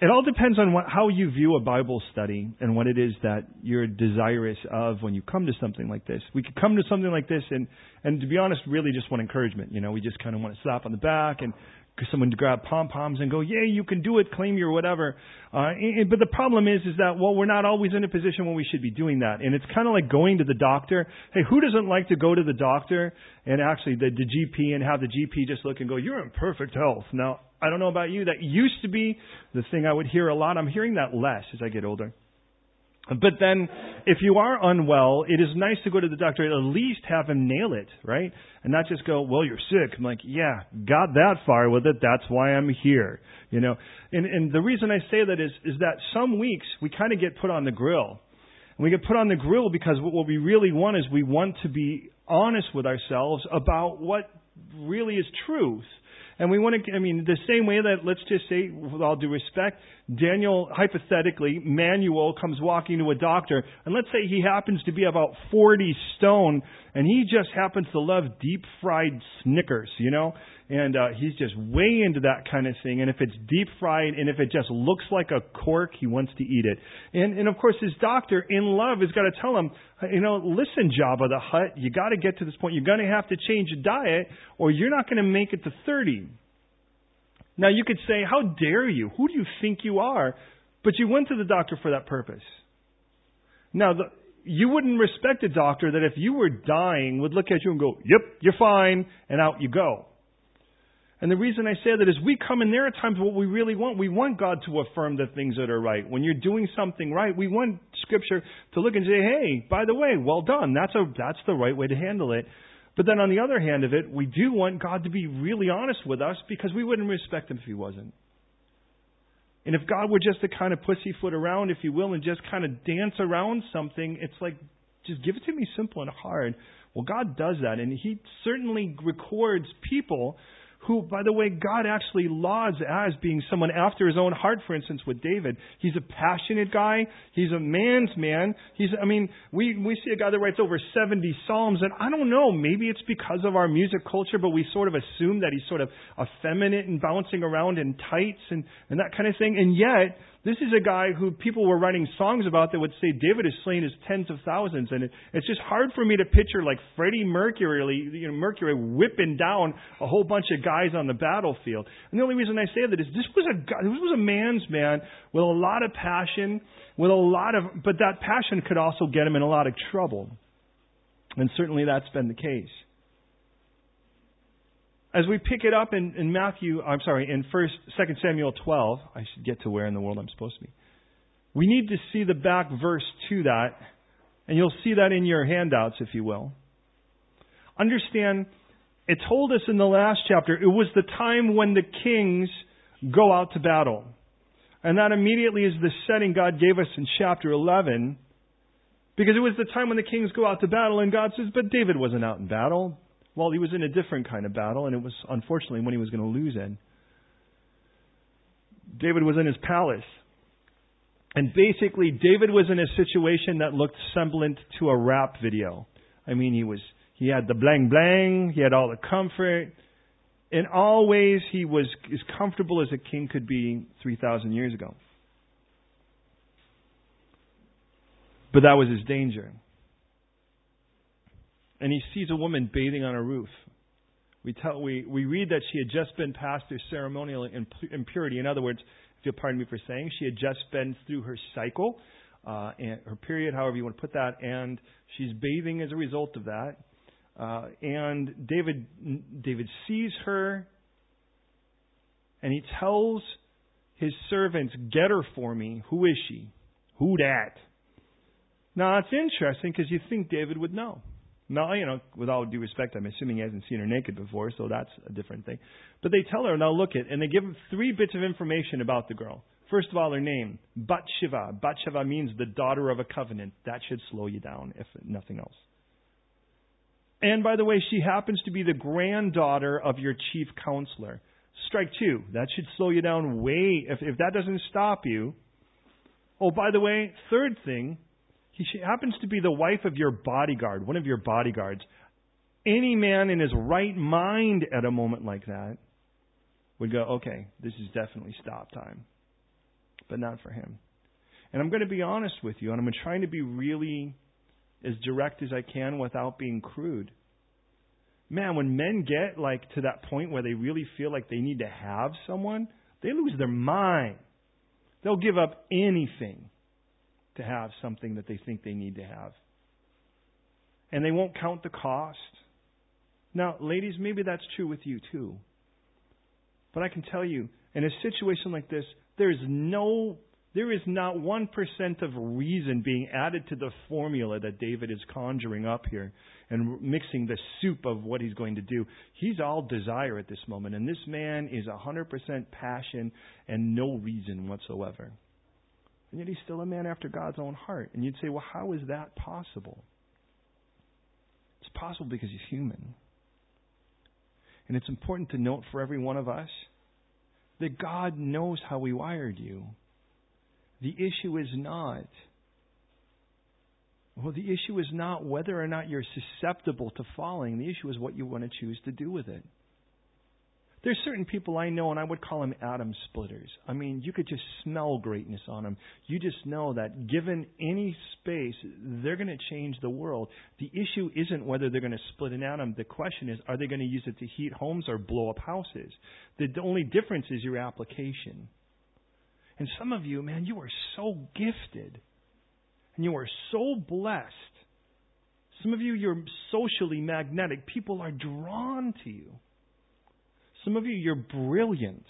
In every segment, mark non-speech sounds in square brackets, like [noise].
it all depends on what, how you view a Bible study and what it is that you're desirous of when you come to something like this. We could come to something like this and, and to be honest, really just want encouragement. You know, we just kind of want to slap on the back and someone to grab pom poms and go, "Yeah, you can do it, claim your whatever." Uh, and, but the problem is, is that well, we're not always in a position when we should be doing that, and it's kind of like going to the doctor. Hey, who doesn't like to go to the doctor and actually the, the GP and have the GP just look and go, "You're in perfect health." Now, I don't know about you, that used to be the thing I would hear a lot. I'm hearing that less as I get older. But then, if you are unwell, it is nice to go to the doctor at least have him nail it, right? And not just go, well, you're sick. I'm like, yeah, got that far with it. That's why I'm here, you know. And, and the reason I say that is, is that some weeks we kind of get put on the grill. And we get put on the grill because what we really want is we want to be honest with ourselves about what really is truth. And we want to, I mean, the same way that, let's just say, with all due respect, Daniel, hypothetically, Manuel comes walking to a doctor, and let's say he happens to be about 40 stone, and he just happens to love deep fried Snickers, you know? And uh, he's just way into that kind of thing. And if it's deep fried, and if it just looks like a cork, he wants to eat it. And, and of course, his doctor, in love, has got to tell him, you know, listen, Jabba the Hutt, you got to get to this point. You're going to have to change your diet, or you're not going to make it to 30. Now you could say, how dare you? Who do you think you are? But you went to the doctor for that purpose. Now, the, you wouldn't respect a doctor that if you were dying would look at you and go, yep, you're fine, and out you go. And the reason I say that is we come in there at times what we really want. We want God to affirm the things that are right. When you're doing something right, we want Scripture to look and say, hey, by the way, well done. That's, a, that's the right way to handle it. But then on the other hand of it, we do want God to be really honest with us because we wouldn't respect Him if He wasn't. And if God were just to kind of pussyfoot around, if you will, and just kind of dance around something, it's like, just give it to me simple and hard. Well, God does that, and He certainly records people who, by the way, God actually lauds as being someone after his own heart, for instance, with David. He's a passionate guy. He's a man's man. He's, I mean, we, we see a guy that writes over 70 Psalms, and I don't know, maybe it's because of our music culture, but we sort of assume that he's sort of effeminate and bouncing around in tights and, and that kind of thing. And yet, this is a guy who people were writing songs about that would say David has slain his tens of thousands, and it, it's just hard for me to picture like Freddie Mercury, you know, Mercury whipping down a whole bunch of guys on the battlefield. And the only reason I say that is this was a guy, this was a man's man with a lot of passion, with a lot of, but that passion could also get him in a lot of trouble, and certainly that's been the case. As we pick it up in, in Matthew, I'm sorry, in First, Second Samuel 12, I should get to where in the world I'm supposed to be. We need to see the back verse to that, and you'll see that in your handouts, if you will. Understand, it told us in the last chapter, it was the time when the kings go out to battle. And that immediately is the setting God gave us in chapter 11. Because it was the time when the kings go out to battle, and God says, But David wasn't out in battle. Well, he was in a different kind of battle, and it was unfortunately when he was going to lose in. David was in his palace. And basically, David was in a situation that looked semblant to a rap video. I mean, he was he had the bling bling, he had all the comfort. In all ways, he was as comfortable as a king could be 3,000 years ago. But that was his danger and he sees a woman bathing on a roof. We, tell, we, we read that she had just been past her ceremonial impurity. In other words, if you'll pardon me for saying, she had just been through her cycle, uh, and her period, however you want to put that, and she's bathing as a result of that. Uh, and David, David sees her, and he tells his servants, "Get her for me. Who is she? Who that?" Now it's interesting because you think David would know. Now, you know, with all due respect, I'm assuming he hasn't seen her naked before, so that's a different thing. But they tell her, now look it, and they give him three bits of information about the girl. First of all, her name, Bathsheba. Bathsheba means the daughter of a covenant. That should slow you down, if nothing else. And by the way, she happens to be the granddaughter of your chief counselor. Strike two. That should slow you down way. If, if that doesn't stop you. Oh, by the way, third thing, she happens to be the wife of your bodyguard, one of your bodyguards. Any man in his right mind at a moment like that would go, okay, this is definitely stop time. but not for him. And I'm going to be honest with you, and I'm trying to be really as direct as I can without being crude. Man, when men get like to that point where they really feel like they need to have someone, they lose their mind. They'll give up anything to have something that they think they need to have. And they won't count the cost. Now, ladies, maybe that's true with you too. But I can tell you, in a situation like this, there's no there is not 1% of reason being added to the formula that David is conjuring up here and mixing the soup of what he's going to do. He's all desire at this moment, and this man is 100% passion and no reason whatsoever. And yet he's still a man after God's own heart. And you'd say, well, how is that possible? It's possible because he's human. And it's important to note for every one of us that God knows how we wired you. The issue is not. Well, the issue is not whether or not you're susceptible to falling. The issue is what you want to choose to do with it. There's certain people I know, and I would call them atom splitters. I mean, you could just smell greatness on them. You just know that given any space, they're going to change the world. The issue isn't whether they're going to split an atom. The question is, are they going to use it to heat homes or blow up houses? The only difference is your application. And some of you, man, you are so gifted. And you are so blessed. Some of you, you're socially magnetic. People are drawn to you. Some of you, you're brilliant.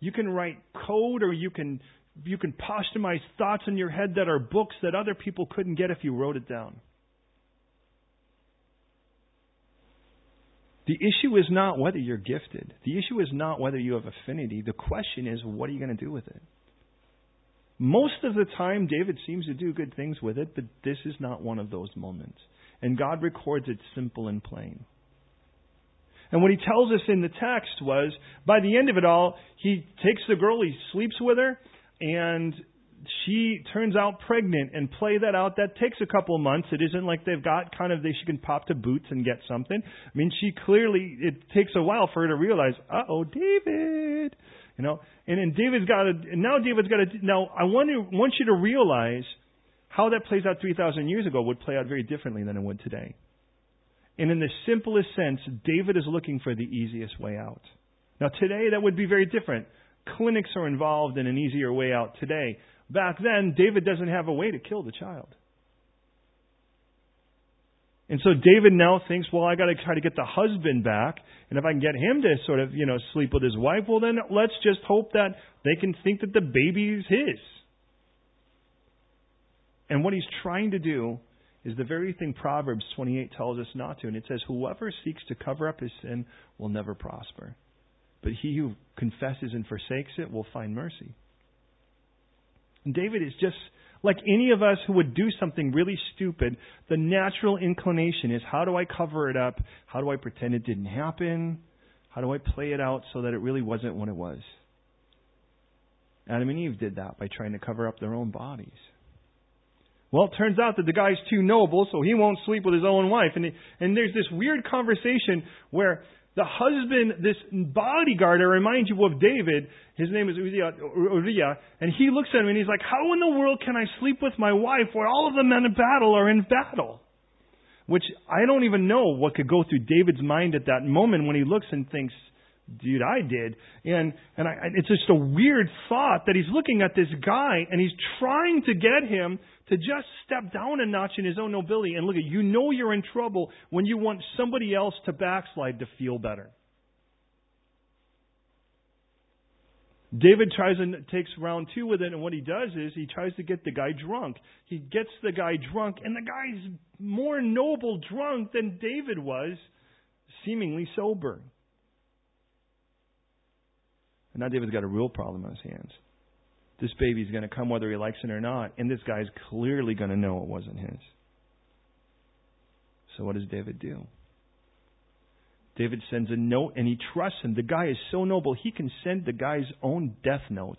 You can write code or you can you can posthumous thoughts in your head that are books that other people couldn't get if you wrote it down. The issue is not whether you're gifted. The issue is not whether you have affinity. The question is, what are you going to do with it? Most of the time, David seems to do good things with it, but this is not one of those moments. And God records it simple and plain. And what he tells us in the text was, by the end of it all, he takes the girl, he sleeps with her, and she turns out pregnant and play that out. That takes a couple of months. It isn't like they've got kind of they she can pop to boots and get something. I mean, she clearly it takes a while for her to realize, uh oh, David, you know. And then David's got to now David's got to now. I want to want you to realize how that plays out three thousand years ago would play out very differently than it would today. And in the simplest sense, David is looking for the easiest way out. Now today that would be very different. Clinics are involved in an easier way out today. Back then, David doesn't have a way to kill the child. And so David now thinks, well, I got to try to get the husband back, and if I can get him to sort of, you know, sleep with his wife, well, then let's just hope that they can think that the baby is his. And what he's trying to do is the very thing Proverbs 28 tells us not to, and it says, "Whoever seeks to cover up his sin will never prosper, but he who confesses and forsakes it will find mercy." And David is just like any of us who would do something really stupid. The natural inclination is how do I cover it up? How do I pretend it didn't happen? How do I play it out so that it really wasn't what it was? Adam and Eve did that by trying to cover up their own bodies. Well, it turns out that the guy's too noble, so he won't sleep with his own wife. And, and there's this weird conversation where the husband, this bodyguard, I remind you of David, his name is Uriah, and he looks at him and he's like, How in the world can I sleep with my wife where all of the men in battle are in battle? Which I don't even know what could go through David's mind at that moment when he looks and thinks, Dude, I did. And, and I, it's just a weird thought that he's looking at this guy and he's trying to get him to just step down a notch in his own nobility. And look at, you know you're in trouble when you want somebody else to backslide to feel better. David tries and takes round two with it, and what he does is he tries to get the guy drunk. He gets the guy drunk, and the guy's more noble drunk than David was, seemingly sober. And now David's got a real problem on his hands this baby's going to come whether he likes it or not, and this guy's clearly going to know it wasn't his. So what does David do? David sends a note and he trusts him. The guy is so noble, he can send the guy's own death note.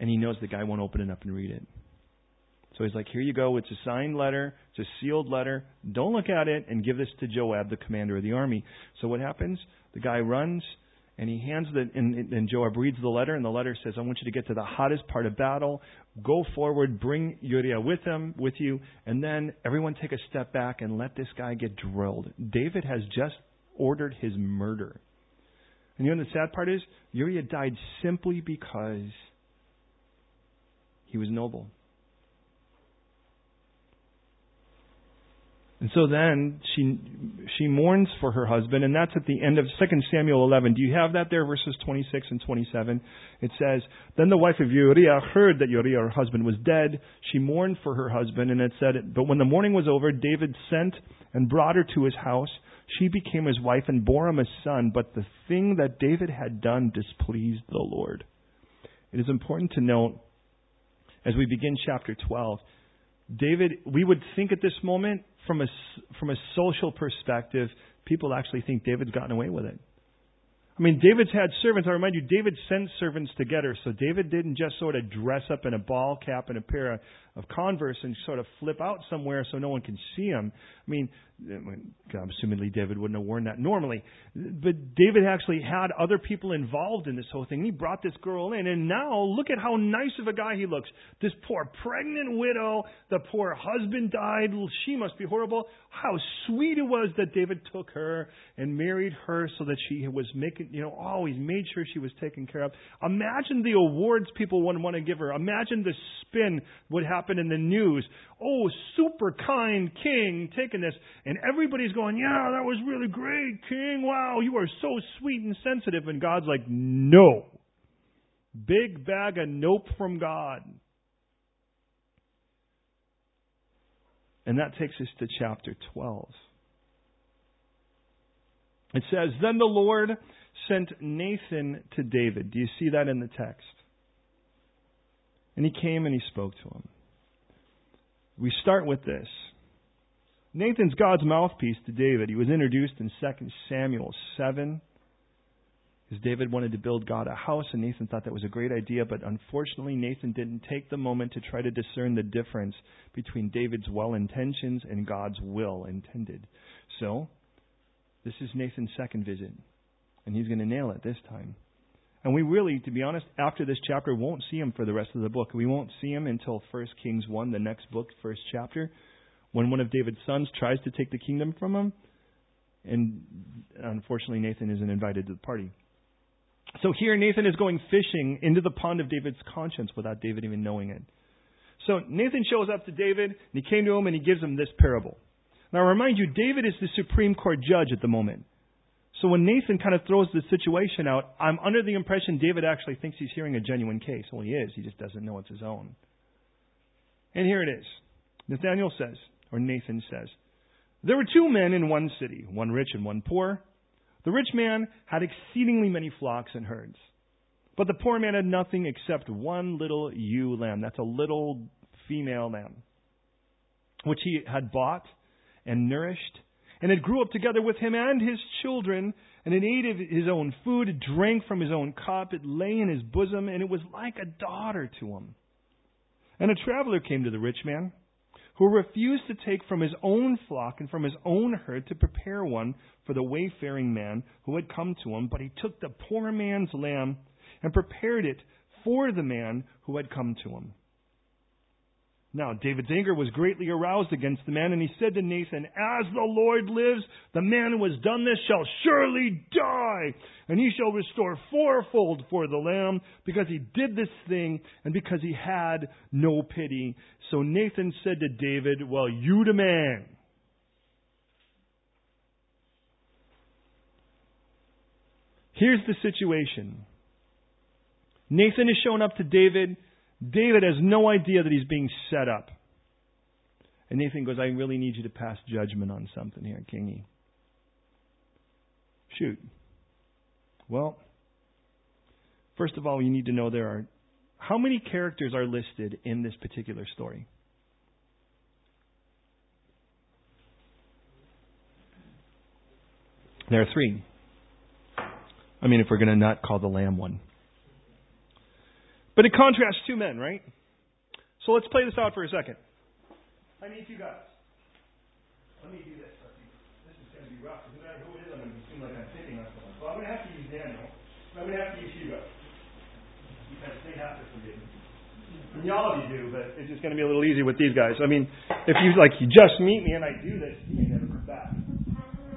And he knows the guy won't open it up and read it. So he's like, Here you go. It's a signed letter. It's a sealed letter. Don't look at it and give this to Joab, the commander of the army. So what happens? The guy runs and he hands the and, and Joab reads the letter, and the letter says, "I want you to get to the hottest part of battle. Go forward, bring Uriah with him, with you, and then everyone take a step back and let this guy get drilled." David has just ordered his murder, and you know the sad part is Uriah died simply because he was noble. And so then she she mourns for her husband, and that's at the end of 2 Samuel 11. Do you have that there, verses 26 and 27? It says, Then the wife of Uriah heard that Uriah, her husband, was dead. She mourned for her husband, and it said, But when the mourning was over, David sent and brought her to his house. She became his wife and bore him a son, but the thing that David had done displeased the Lord. It is important to note, as we begin chapter 12, David, we would think at this moment from a, from a social perspective, people actually think David's gotten away with it. I mean, David's had servants. I remind you, David sent servants to get her. So David didn't just sort of dress up in a ball cap and a pair of, of Converse and sort of flip out somewhere so no one can see him. I mean, assumedly David wouldn't have worn that normally. But David actually had other people involved in this whole thing. He brought this girl in, and now look at how nice of a guy he looks. This poor pregnant widow, the poor husband died. She must be horrible. How sweet it was that David took her and married her so that she was making, you know, always made sure she was taken care of. Imagine the awards people would want to give her. Imagine the spin would happen in the news. Oh, super kind king taking this. And everybody's going, yeah, that was really great, king. Wow, you are so sweet and sensitive. And God's like, no. Big bag of nope from God. And that takes us to chapter 12. It says, Then the Lord sent Nathan to David. Do you see that in the text? And he came and he spoke to him. We start with this. Nathan's God's mouthpiece to David. He was introduced in 2 Samuel 7. Because David wanted to build God a house, and Nathan thought that was a great idea, but unfortunately, Nathan didn't take the moment to try to discern the difference between David's well intentions and God's will intended. So, this is Nathan's second visit, and he's going to nail it this time. And we really, to be honest, after this chapter, won't see him for the rest of the book. We won't see him until 1 Kings 1, the next book, first chapter, when one of David's sons tries to take the kingdom from him. And unfortunately, Nathan isn't invited to the party. So here, Nathan is going fishing into the pond of David's conscience without David even knowing it. So Nathan shows up to David, and he came to him, and he gives him this parable. Now, I remind you, David is the Supreme Court judge at the moment. So when Nathan kind of throws the situation out, I'm under the impression David actually thinks he's hearing a genuine case. Well, he is. He just doesn't know it's his own. And here it is. Nathaniel says, or Nathan says, There were two men in one city, one rich and one poor. The rich man had exceedingly many flocks and herds. But the poor man had nothing except one little ewe lamb. That's a little female lamb, which he had bought and nourished and it grew up together with him and his children, and it ate of his own food, it drank from his own cup, it lay in his bosom, and it was like a daughter to him. And a traveler came to the rich man, who refused to take from his own flock and from his own herd to prepare one for the wayfaring man who had come to him, but he took the poor man's lamb and prepared it for the man who had come to him. Now, David's anger was greatly aroused against the man, and he said to Nathan, As the Lord lives, the man who has done this shall surely die, and he shall restore fourfold for the lamb, because he did this thing, and because he had no pity. So Nathan said to David, Well, you demand. Here's the situation. Nathan has shown up to David David has no idea that he's being set up. And Nathan goes, I really need you to pass judgment on something here, Kingy. Shoot. Well, first of all, you need to know there are how many characters are listed in this particular story? There are three. I mean, if we're going to not call the lamb one. But it contrasts two men, right? So let's play this out for a second. I need you guys. Let me do this. This is going to be rough. No matter who it is, I'm going to seem like I'm picking on someone. So I'm going to have to use Daniel. I'm going to have to use Hugo. Because they have to forgive me. And y'all of you do, but it's just going to be a little easier with these guys. I mean, if you like, you just meet me and I do this, you may never come back.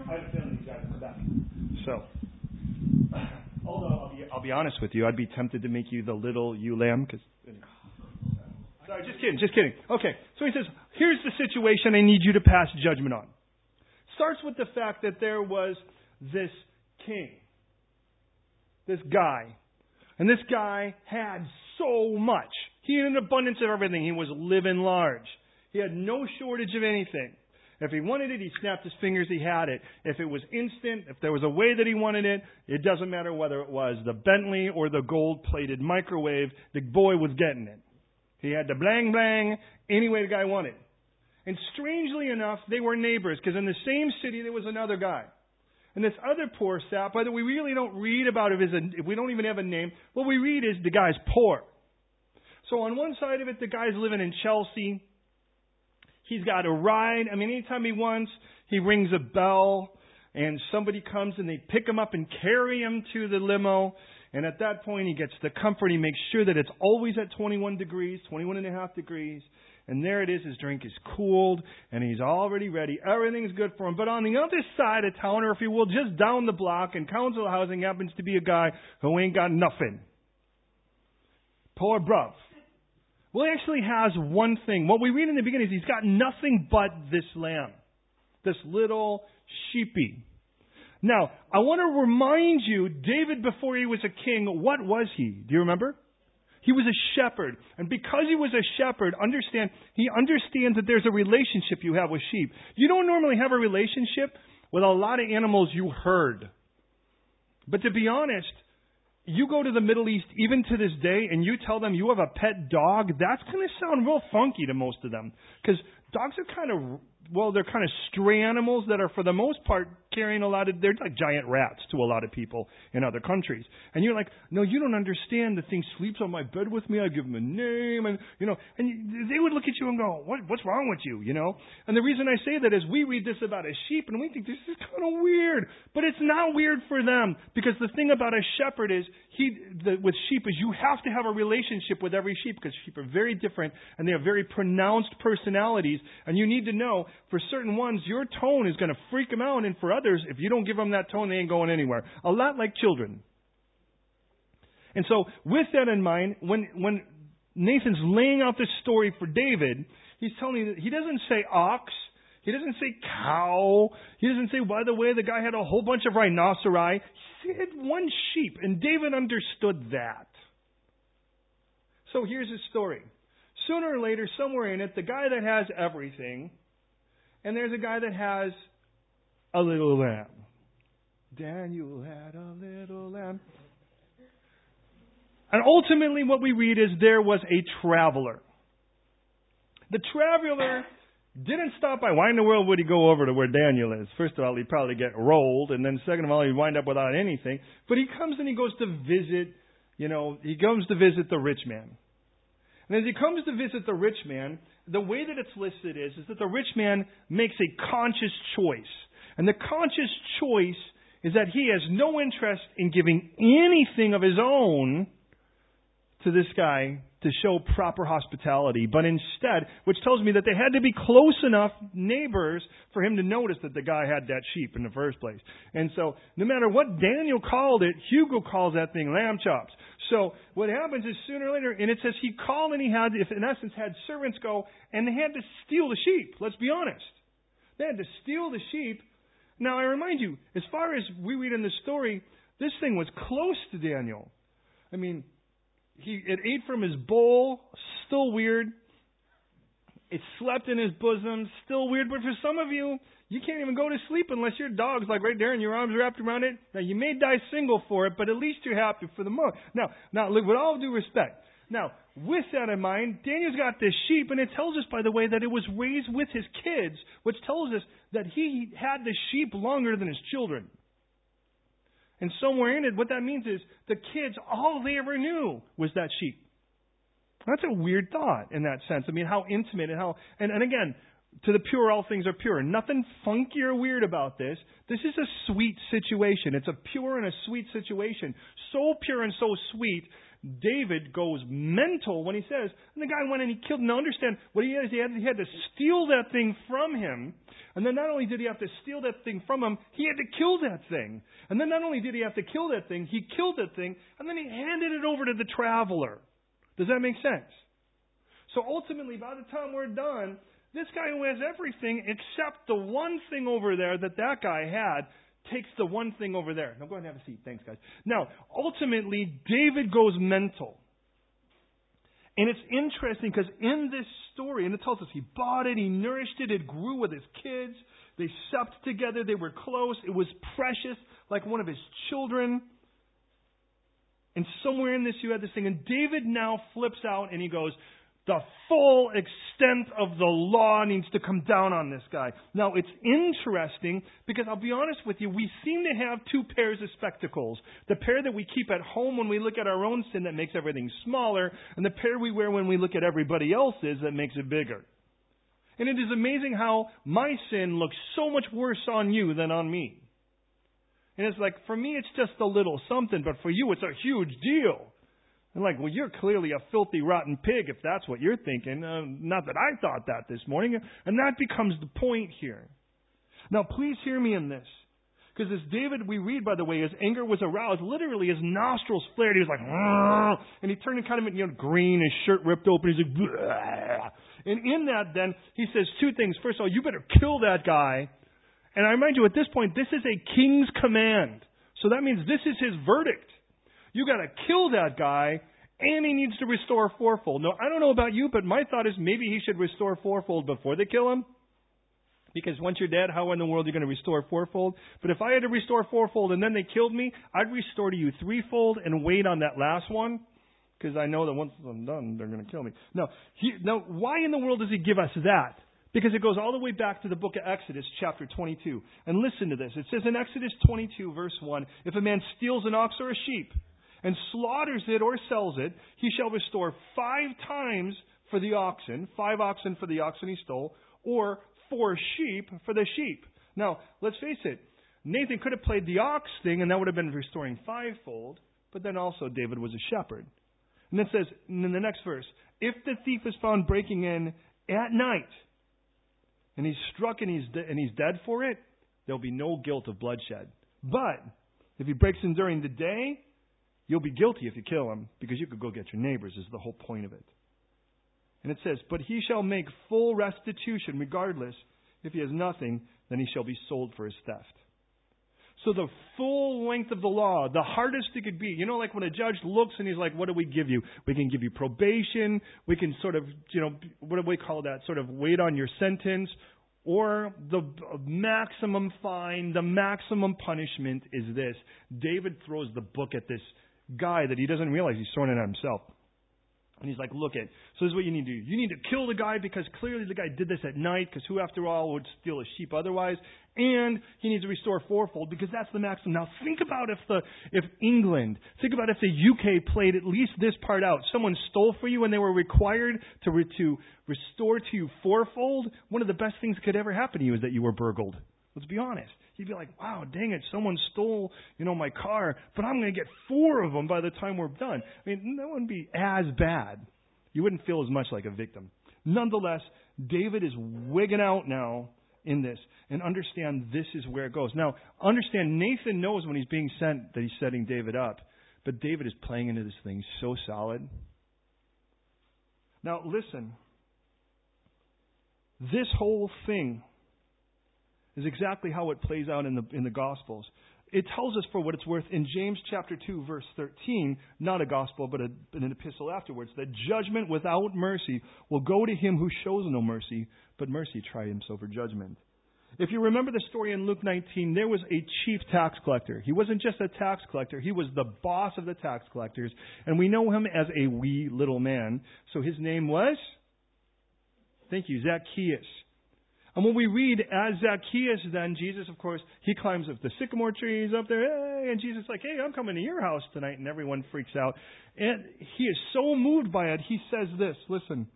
I have a feeling these guys come back. So, I'll be, honest with you, I'd be tempted to make you the little ewe lamb because. Sorry, just kidding, just kidding. Okay, so he says, here's the situation I need you to pass judgment on. Starts with the fact that there was this king, this guy, and this guy had so much. He had an abundance of everything. He was living large. He had no shortage of anything. If he wanted it, he snapped his fingers, he had it. If it was instant, if there was a way that he wanted it, it doesn't matter whether it was the Bentley or the gold plated microwave, the boy was getting it. He had the blang blang any way the guy wanted. And strangely enough, they were neighbors because in the same city there was another guy. And this other poor sap, by the way, we really don't read about as a, we don't even have a name. What we read is the guy's poor. So on one side of it, the guy's living in Chelsea. He's got a ride. I mean, anytime he wants, he rings a bell and somebody comes and they pick him up and carry him to the limo. And at that point, he gets the comfort. He makes sure that it's always at 21 degrees, 21 and a half degrees. And there it is. His drink is cooled and he's already ready. Everything's good for him. But on the other side of town, or if you will, just down the block in council housing happens to be a guy who ain't got nothing. Poor bruv. Well, he actually has one thing. What we read in the beginning is he's got nothing but this lamb, this little sheepy. Now, I want to remind you, David, before he was a king, what was he? Do you remember? He was a shepherd. And because he was a shepherd, understand, he understands that there's a relationship you have with sheep. You don't normally have a relationship with a lot of animals you herd. But to be honest, you go to the Middle East even to this day and you tell them you have a pet dog, that's going to sound real funky to most of them. Because dogs are kind of well, they're kind of stray animals that are for the most part carrying a lot of, they're like giant rats to a lot of people in other countries. And you're like, no, you don't understand. The thing sleeps on my bed with me. I give him a name and, you know, and they would look at you and go, what, what's wrong with you, you know? And the reason I say that is we read this about a sheep and we think this is kind of weird, but it's not weird for them because the thing about a shepherd is he, the, with sheep is you have to have a relationship with every sheep because sheep are very different and they have very pronounced personalities and you need to know for certain ones, your tone is going to freak them out, and for others, if you don't give them that tone, they ain't going anywhere. A lot like children. And so, with that in mind, when when Nathan's laying out this story for David, he's telling you that he doesn't say ox, he doesn't say cow, he doesn't say, by the way, the guy had a whole bunch of rhinoceri. He said one sheep, and David understood that. So here's his story. Sooner or later, somewhere in it, the guy that has everything and there's a guy that has a little lamb. Daniel had a little lamb. And ultimately, what we read is there was a traveler. The traveler didn't stop by. Why in the world would he go over to where Daniel is? First of all, he'd probably get rolled, and then second of all, he'd wind up without anything. But he comes and he goes to visit, you know, he comes to visit the rich man. And as he comes to visit the rich man, the way that it's listed is, is that the rich man makes a conscious choice. And the conscious choice is that he has no interest in giving anything of his own to this guy to show proper hospitality, but instead, which tells me that they had to be close enough neighbors for him to notice that the guy had that sheep in the first place. And so, no matter what Daniel called it, Hugo calls that thing lamb chops. So, what happens is sooner or later, and it says he called and he had, if in essence, had servants go and they had to steal the sheep. Let's be honest. They had to steal the sheep. Now, I remind you, as far as we read in the story, this thing was close to Daniel. I mean, he it ate from his bowl, still weird. It slept in his bosom, still weird. But for some of you, you can't even go to sleep unless your dog's like right there and your arms wrapped around it. Now you may die single for it, but at least you're happy for the moment. Now, now look, with all due respect. Now, with that in mind, Daniel's got this sheep, and it tells us, by the way, that it was raised with his kids, which tells us that he had the sheep longer than his children. And somewhere in it, what that means is the kids, all they ever knew was that sheep. That's a weird thought in that sense. I mean, how intimate and how, and, and again, to the pure, all things are pure. Nothing funky or weird about this. This is a sweet situation. It's a pure and a sweet situation. So pure and so sweet. David goes mental when he says, and the guy went and he killed. Now understand what he had. He had, he had to steal that thing from him. And then not only did he have to steal that thing from him, he had to kill that thing. And then not only did he have to kill that thing, he killed that thing, and then he handed it over to the traveler. Does that make sense? So ultimately, by the time we're done, this guy who has everything except the one thing over there that that guy had takes the one thing over there. Now go ahead and have a seat. Thanks, guys. Now, ultimately, David goes mental. And it's interesting because in this story, and it tells us he bought it, he nourished it, it grew with his kids. They supped together, they were close, it was precious, like one of his children. And somewhere in this, you had this thing. And David now flips out and he goes, the full extent of the law needs to come down on this guy. Now, it's interesting because I'll be honest with you, we seem to have two pairs of spectacles. The pair that we keep at home when we look at our own sin that makes everything smaller, and the pair we wear when we look at everybody else's that makes it bigger. And it is amazing how my sin looks so much worse on you than on me. And it's like, for me, it's just a little something, but for you, it's a huge deal. And like, well, you're clearly a filthy, rotten pig if that's what you're thinking. Uh, not that I thought that this morning. And that becomes the point here. Now, please hear me in this. Because as David, we read, by the way, his anger was aroused. Literally, his nostrils flared. He was like, and he turned kind of you know, green, his shirt ripped open. He's like, Bleh! and in that, then, he says two things. First of all, you better kill that guy. And I remind you, at this point, this is a king's command. So that means this is his verdict. You got to kill that guy, and he needs to restore fourfold. No, I don't know about you, but my thought is maybe he should restore fourfold before they kill him. Because once you're dead, how in the world are you going to restore fourfold? But if I had to restore fourfold and then they killed me, I'd restore to you threefold and wait on that last one. Because I know that once I'm done, they're going to kill me. No, he, now, why in the world does he give us that? Because it goes all the way back to the book of Exodus, chapter 22. And listen to this. It says in Exodus 22, verse 1, if a man steals an ox or a sheep, and slaughters it or sells it, he shall restore five times for the oxen, five oxen for the oxen he stole, or four sheep for the sheep. Now, let's face it, Nathan could have played the ox thing, and that would have been restoring fivefold, but then also David was a shepherd. And it says in the next verse, if the thief is found breaking in at night, and he's struck and he's, de- and he's dead for it, there'll be no guilt of bloodshed. But if he breaks in during the day, You'll be guilty if you kill him because you could go get your neighbors, is the whole point of it. And it says, But he shall make full restitution regardless. If he has nothing, then he shall be sold for his theft. So the full length of the law, the hardest it could be, you know, like when a judge looks and he's like, what do we give you? We can give you probation. We can sort of, you know, what do we call that? Sort of wait on your sentence. Or the maximum fine, the maximum punishment is this. David throws the book at this guy that he doesn't realize he's throwing it at himself. And he's like, look it. So this is what you need to do. You need to kill the guy because clearly the guy did this at night because who after all would steal a sheep otherwise? And he needs to restore fourfold because that's the maximum. Now think about if the, if England, think about if the UK played at least this part out. Someone stole for you and they were required to, re, to restore to you fourfold. One of the best things that could ever happen to you is that you were burgled. Let's be honest. You'd be like, wow, dang it, someone stole, you know, my car, but I'm going to get four of them by the time we're done. I mean, that wouldn't be as bad. You wouldn't feel as much like a victim. Nonetheless, David is wigging out now in this and understand this is where it goes. Now, understand Nathan knows when he's being sent that he's setting David up, but David is playing into this thing so solid. Now, listen. This whole thing is exactly how it plays out in the, in the Gospels. It tells us, for what it's worth, in James chapter 2, verse 13, not a gospel, but a, an epistle afterwards, that judgment without mercy will go to him who shows no mercy, but mercy triumphs over judgment. If you remember the story in Luke 19, there was a chief tax collector. He wasn't just a tax collector, he was the boss of the tax collectors. And we know him as a wee little man. So his name was? Thank you, Zacchaeus. And when we read as Zacchaeus, then Jesus, of course, he climbs up the sycamore trees up there, hey, and Jesus is like, hey, I'm coming to your house tonight, and everyone freaks out. And he is so moved by it, he says this, listen.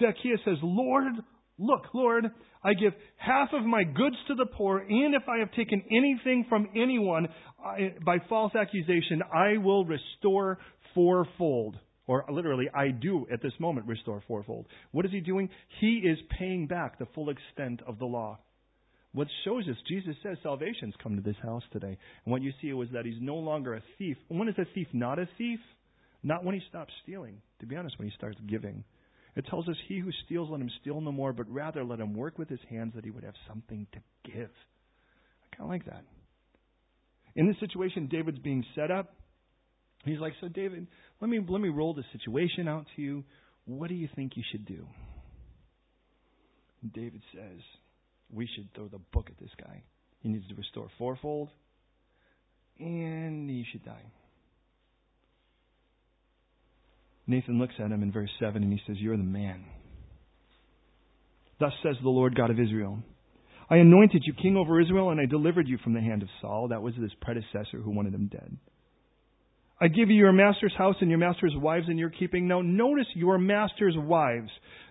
Zacchaeus says, Lord, Look, Lord, I give half of my goods to the poor, and if I have taken anything from anyone I, by false accusation, I will restore fourfold. Or literally, I do at this moment restore fourfold. What is he doing? He is paying back the full extent of the law. What shows us, Jesus says salvation's come to this house today. And what you see was that he's no longer a thief. When is a thief not a thief? Not when he stops stealing. To be honest, when he starts giving. It tells us, He who steals, let him steal no more, but rather let him work with his hands that he would have something to give. I kind of like that. In this situation, David's being set up. He's like, So, David, let me, let me roll the situation out to you. What do you think you should do? And David says, We should throw the book at this guy. He needs to restore fourfold, and he should die. Nathan looks at him in verse 7 and he says, You're the man. Thus says the Lord God of Israel I anointed you king over Israel, and I delivered you from the hand of Saul. That was his predecessor who wanted him dead. I give you your master's house and your master's wives in your keeping. Now, notice your master's wives.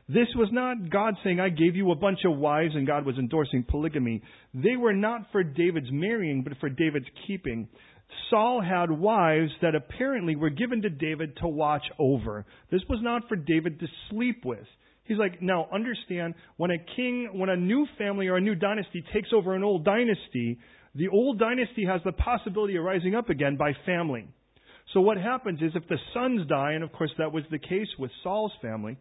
This was not God saying, I gave you a bunch of wives and God was endorsing polygamy. They were not for David's marrying, but for David's keeping. Saul had wives that apparently were given to David to watch over. This was not for David to sleep with. He's like, now understand, when a king, when a new family or a new dynasty takes over an old dynasty, the old dynasty has the possibility of rising up again by family. So what happens is if the sons die, and of course that was the case with Saul's family,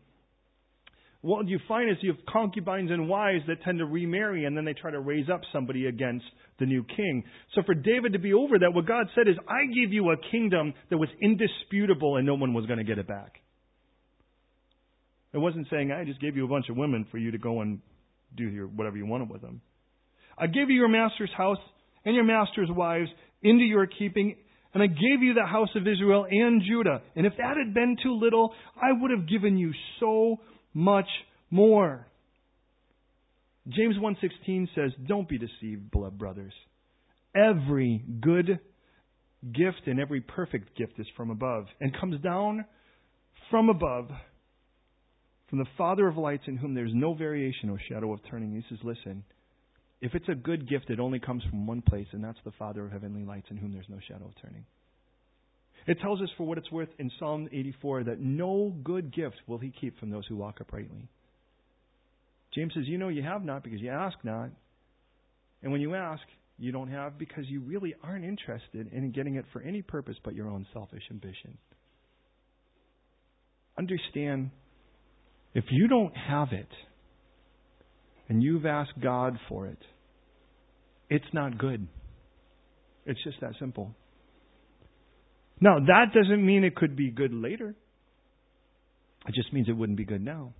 what you find is you have concubines and wives that tend to remarry and then they try to raise up somebody against the new king. So for David to be over that, what God said is, I gave you a kingdom that was indisputable and no one was going to get it back. It wasn't saying, I just gave you a bunch of women for you to go and do your, whatever you wanted with them. I gave you your master's house and your master's wives into your keeping, and I gave you the house of Israel and Judah. And if that had been too little, I would have given you so much more. James 1:16 says, "Don't be deceived, beloved brothers. Every good gift and every perfect gift is from above and comes down from above from the Father of lights in whom there's no variation or shadow of turning." He says, "Listen, if it's a good gift, it only comes from one place, and that's the Father of heavenly lights in whom there's no shadow of turning." It tells us, for what it's worth, in Psalm 84, that no good gift will he keep from those who walk uprightly. James says, You know you have not because you ask not. And when you ask, you don't have because you really aren't interested in getting it for any purpose but your own selfish ambition. Understand, if you don't have it, and you've asked God for it, it's not good. It's just that simple. Now, that doesn't mean it could be good later. It just means it wouldn't be good now.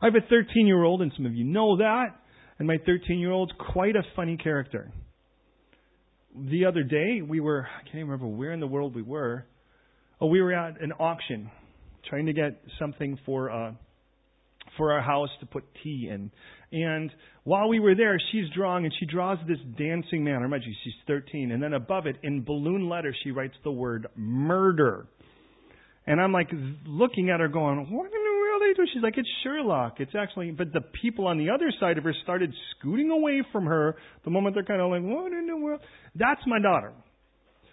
I have a 13 year old, and some of you know that, and my 13 year old's quite a funny character. The other day, we were, I can't even remember where in the world we were. Oh, we were at an auction trying to get something for uh, for our house to put tea in. And while we were there, she's drawing, and she draws this dancing man. I remind you, she's 13. And then above it, in balloon letters, she writes the word murder. And I'm like looking at her going, what in the world are you doing? She's like, it's Sherlock. It's actually, but the people on the other side of her started scooting away from her the moment they're kind of like, what in the world? That's my daughter.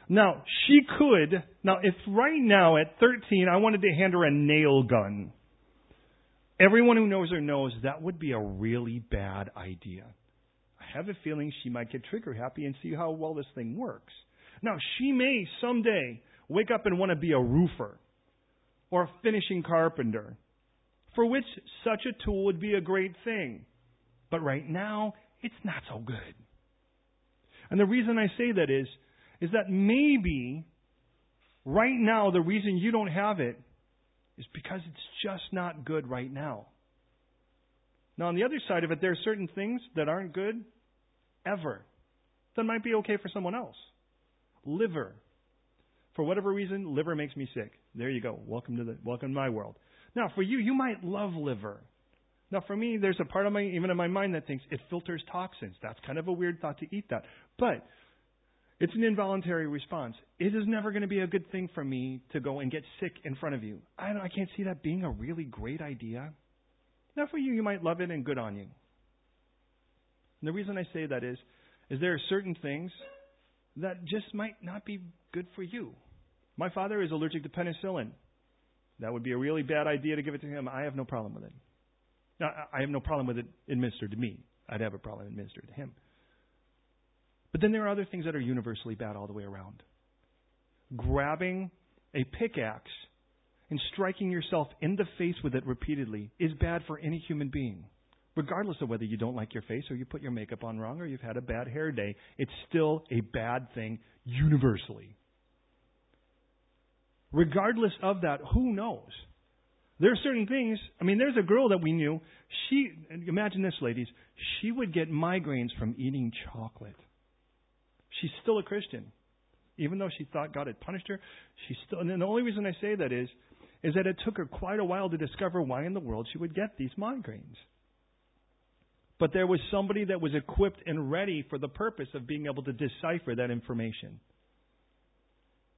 Now, she could, now if right now at 13 I wanted to hand her a nail gun, Everyone who knows her knows that would be a really bad idea. I have a feeling she might get trigger happy and see how well this thing works. Now, she may someday wake up and want to be a roofer or a finishing carpenter, for which such a tool would be a great thing. But right now, it's not so good. And the reason I say that is, is that maybe right now the reason you don't have it is because it's just not good right now. Now, on the other side of it, there are certain things that aren't good ever that might be okay for someone else. Liver. For whatever reason, liver makes me sick. There you go. Welcome to the welcome to my world. Now, for you, you might love liver. Now, for me, there's a part of my even in my mind that thinks it filters toxins. That's kind of a weird thought to eat that. But it's an involuntary response. It is never going to be a good thing for me to go and get sick in front of you. I, I can't see that being a really great idea. Now, for you, you might love it and good on you. And the reason I say that is, is there are certain things that just might not be good for you. My father is allergic to penicillin. That would be a really bad idea to give it to him. I have no problem with it. Now, I have no problem with it administered to me. I'd have a problem administered to him. But then there are other things that are universally bad all the way around. Grabbing a pickaxe and striking yourself in the face with it repeatedly is bad for any human being. Regardless of whether you don't like your face or you put your makeup on wrong or you've had a bad hair day, it's still a bad thing universally. Regardless of that, who knows? There are certain things. I mean, there's a girl that we knew. She, imagine this, ladies. She would get migraines from eating chocolate. She's still a Christian, even though she thought God had punished her. She's still. And the only reason I say that is, is that it took her quite a while to discover why in the world she would get these migraines. But there was somebody that was equipped and ready for the purpose of being able to decipher that information.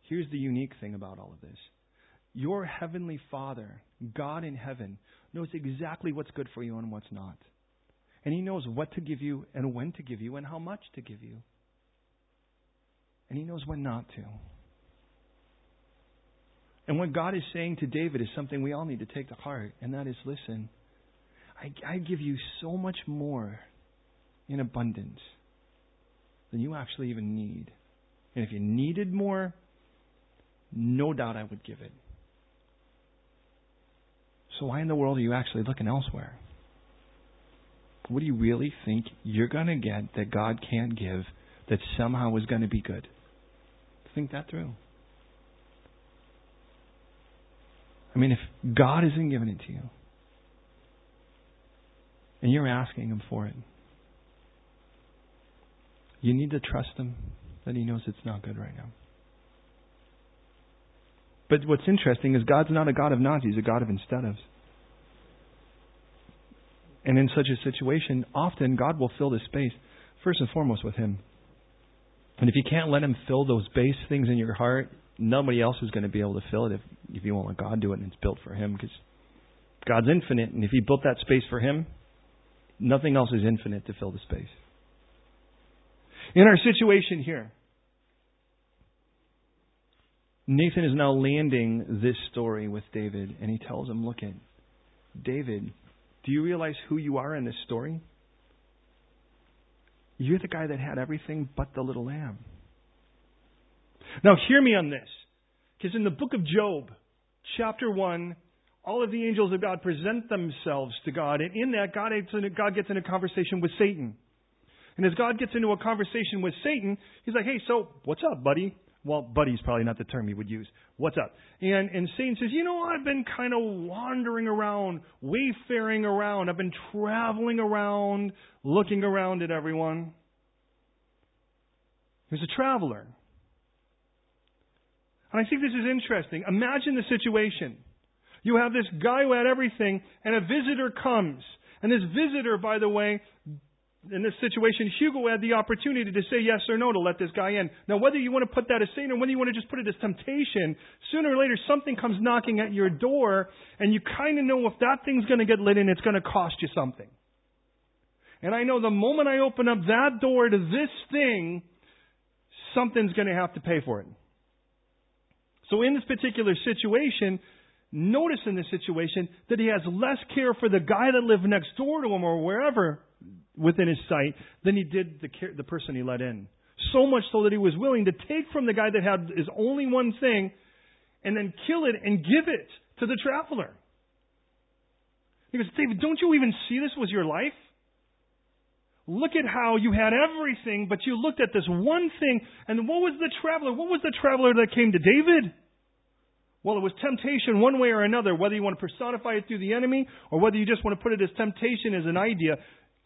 Here's the unique thing about all of this your heavenly Father, God in heaven, knows exactly what's good for you and what's not. And He knows what to give you and when to give you and how much to give you. And He knows when not to. And what God is saying to David is something we all need to take to heart, and that is listen, I, I give you so much more in abundance than you actually even need. And if you needed more, no doubt I would give it. So why in the world are you actually looking elsewhere? What do you really think you're going to get that God can't give that somehow is going to be good? Think that through. I mean, if God isn't giving it to you, and you're asking Him for it, you need to trust Him that He knows it's not good right now. But what's interesting is God's not a God of nots, He's a God of instead. And in such a situation, often God will fill the space, first and foremost, with Him. And if you can't let Him fill those base things in your heart, nobody else is going to be able to fill it if, if you won't let God do it and it's built for Him. Because God's infinite, and if He built that space for Him, nothing else is infinite to fill the space. In our situation here, Nathan is now landing this story with David, and he tells him, Look at David, do you realize who you are in this story? You're the guy that had everything but the little lamb. Now, hear me on this. Because in the book of Job, chapter 1, all of the angels of God present themselves to God. And in that, God gets, into, God gets in a conversation with Satan. And as God gets into a conversation with Satan, he's like, hey, so what's up, buddy? Well, buddy's probably not the term he would use. What's up? And and Satan says, you know, I've been kind of wandering around, wayfaring around. I've been traveling around, looking around at everyone. He's a traveler. And I think this is interesting. Imagine the situation. You have this guy who had everything, and a visitor comes. And this visitor, by the way, in this situation, Hugo had the opportunity to say yes or no to let this guy in. Now, whether you want to put that as Satan or whether you want to just put it as temptation, sooner or later something comes knocking at your door, and you kind of know if that thing's going to get lit in, it's going to cost you something. And I know the moment I open up that door to this thing, something's going to have to pay for it. So in this particular situation, notice in this situation that he has less care for the guy that lived next door to him or wherever within his sight than he did the, the person he let in. So much so that he was willing to take from the guy that had his only one thing and then kill it and give it to the traveler. He goes, David, don't you even see this was your life? Look at how you had everything, but you looked at this one thing, and what was the traveler? What was the traveler that came to David? Well, it was temptation one way or another, whether you want to personify it through the enemy or whether you just want to put it as temptation as an idea.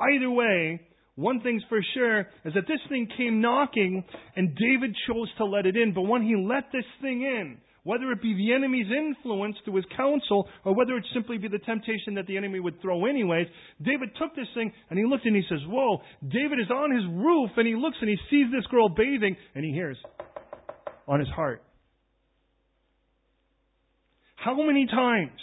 Either way, one thing's for sure is that this thing came knocking and David chose to let it in. But when he let this thing in, whether it be the enemy's influence through his counsel or whether it simply be the temptation that the enemy would throw anyways, David took this thing and he looked and he says, Whoa, David is on his roof and he looks and he sees this girl bathing and he hears on his heart. How many times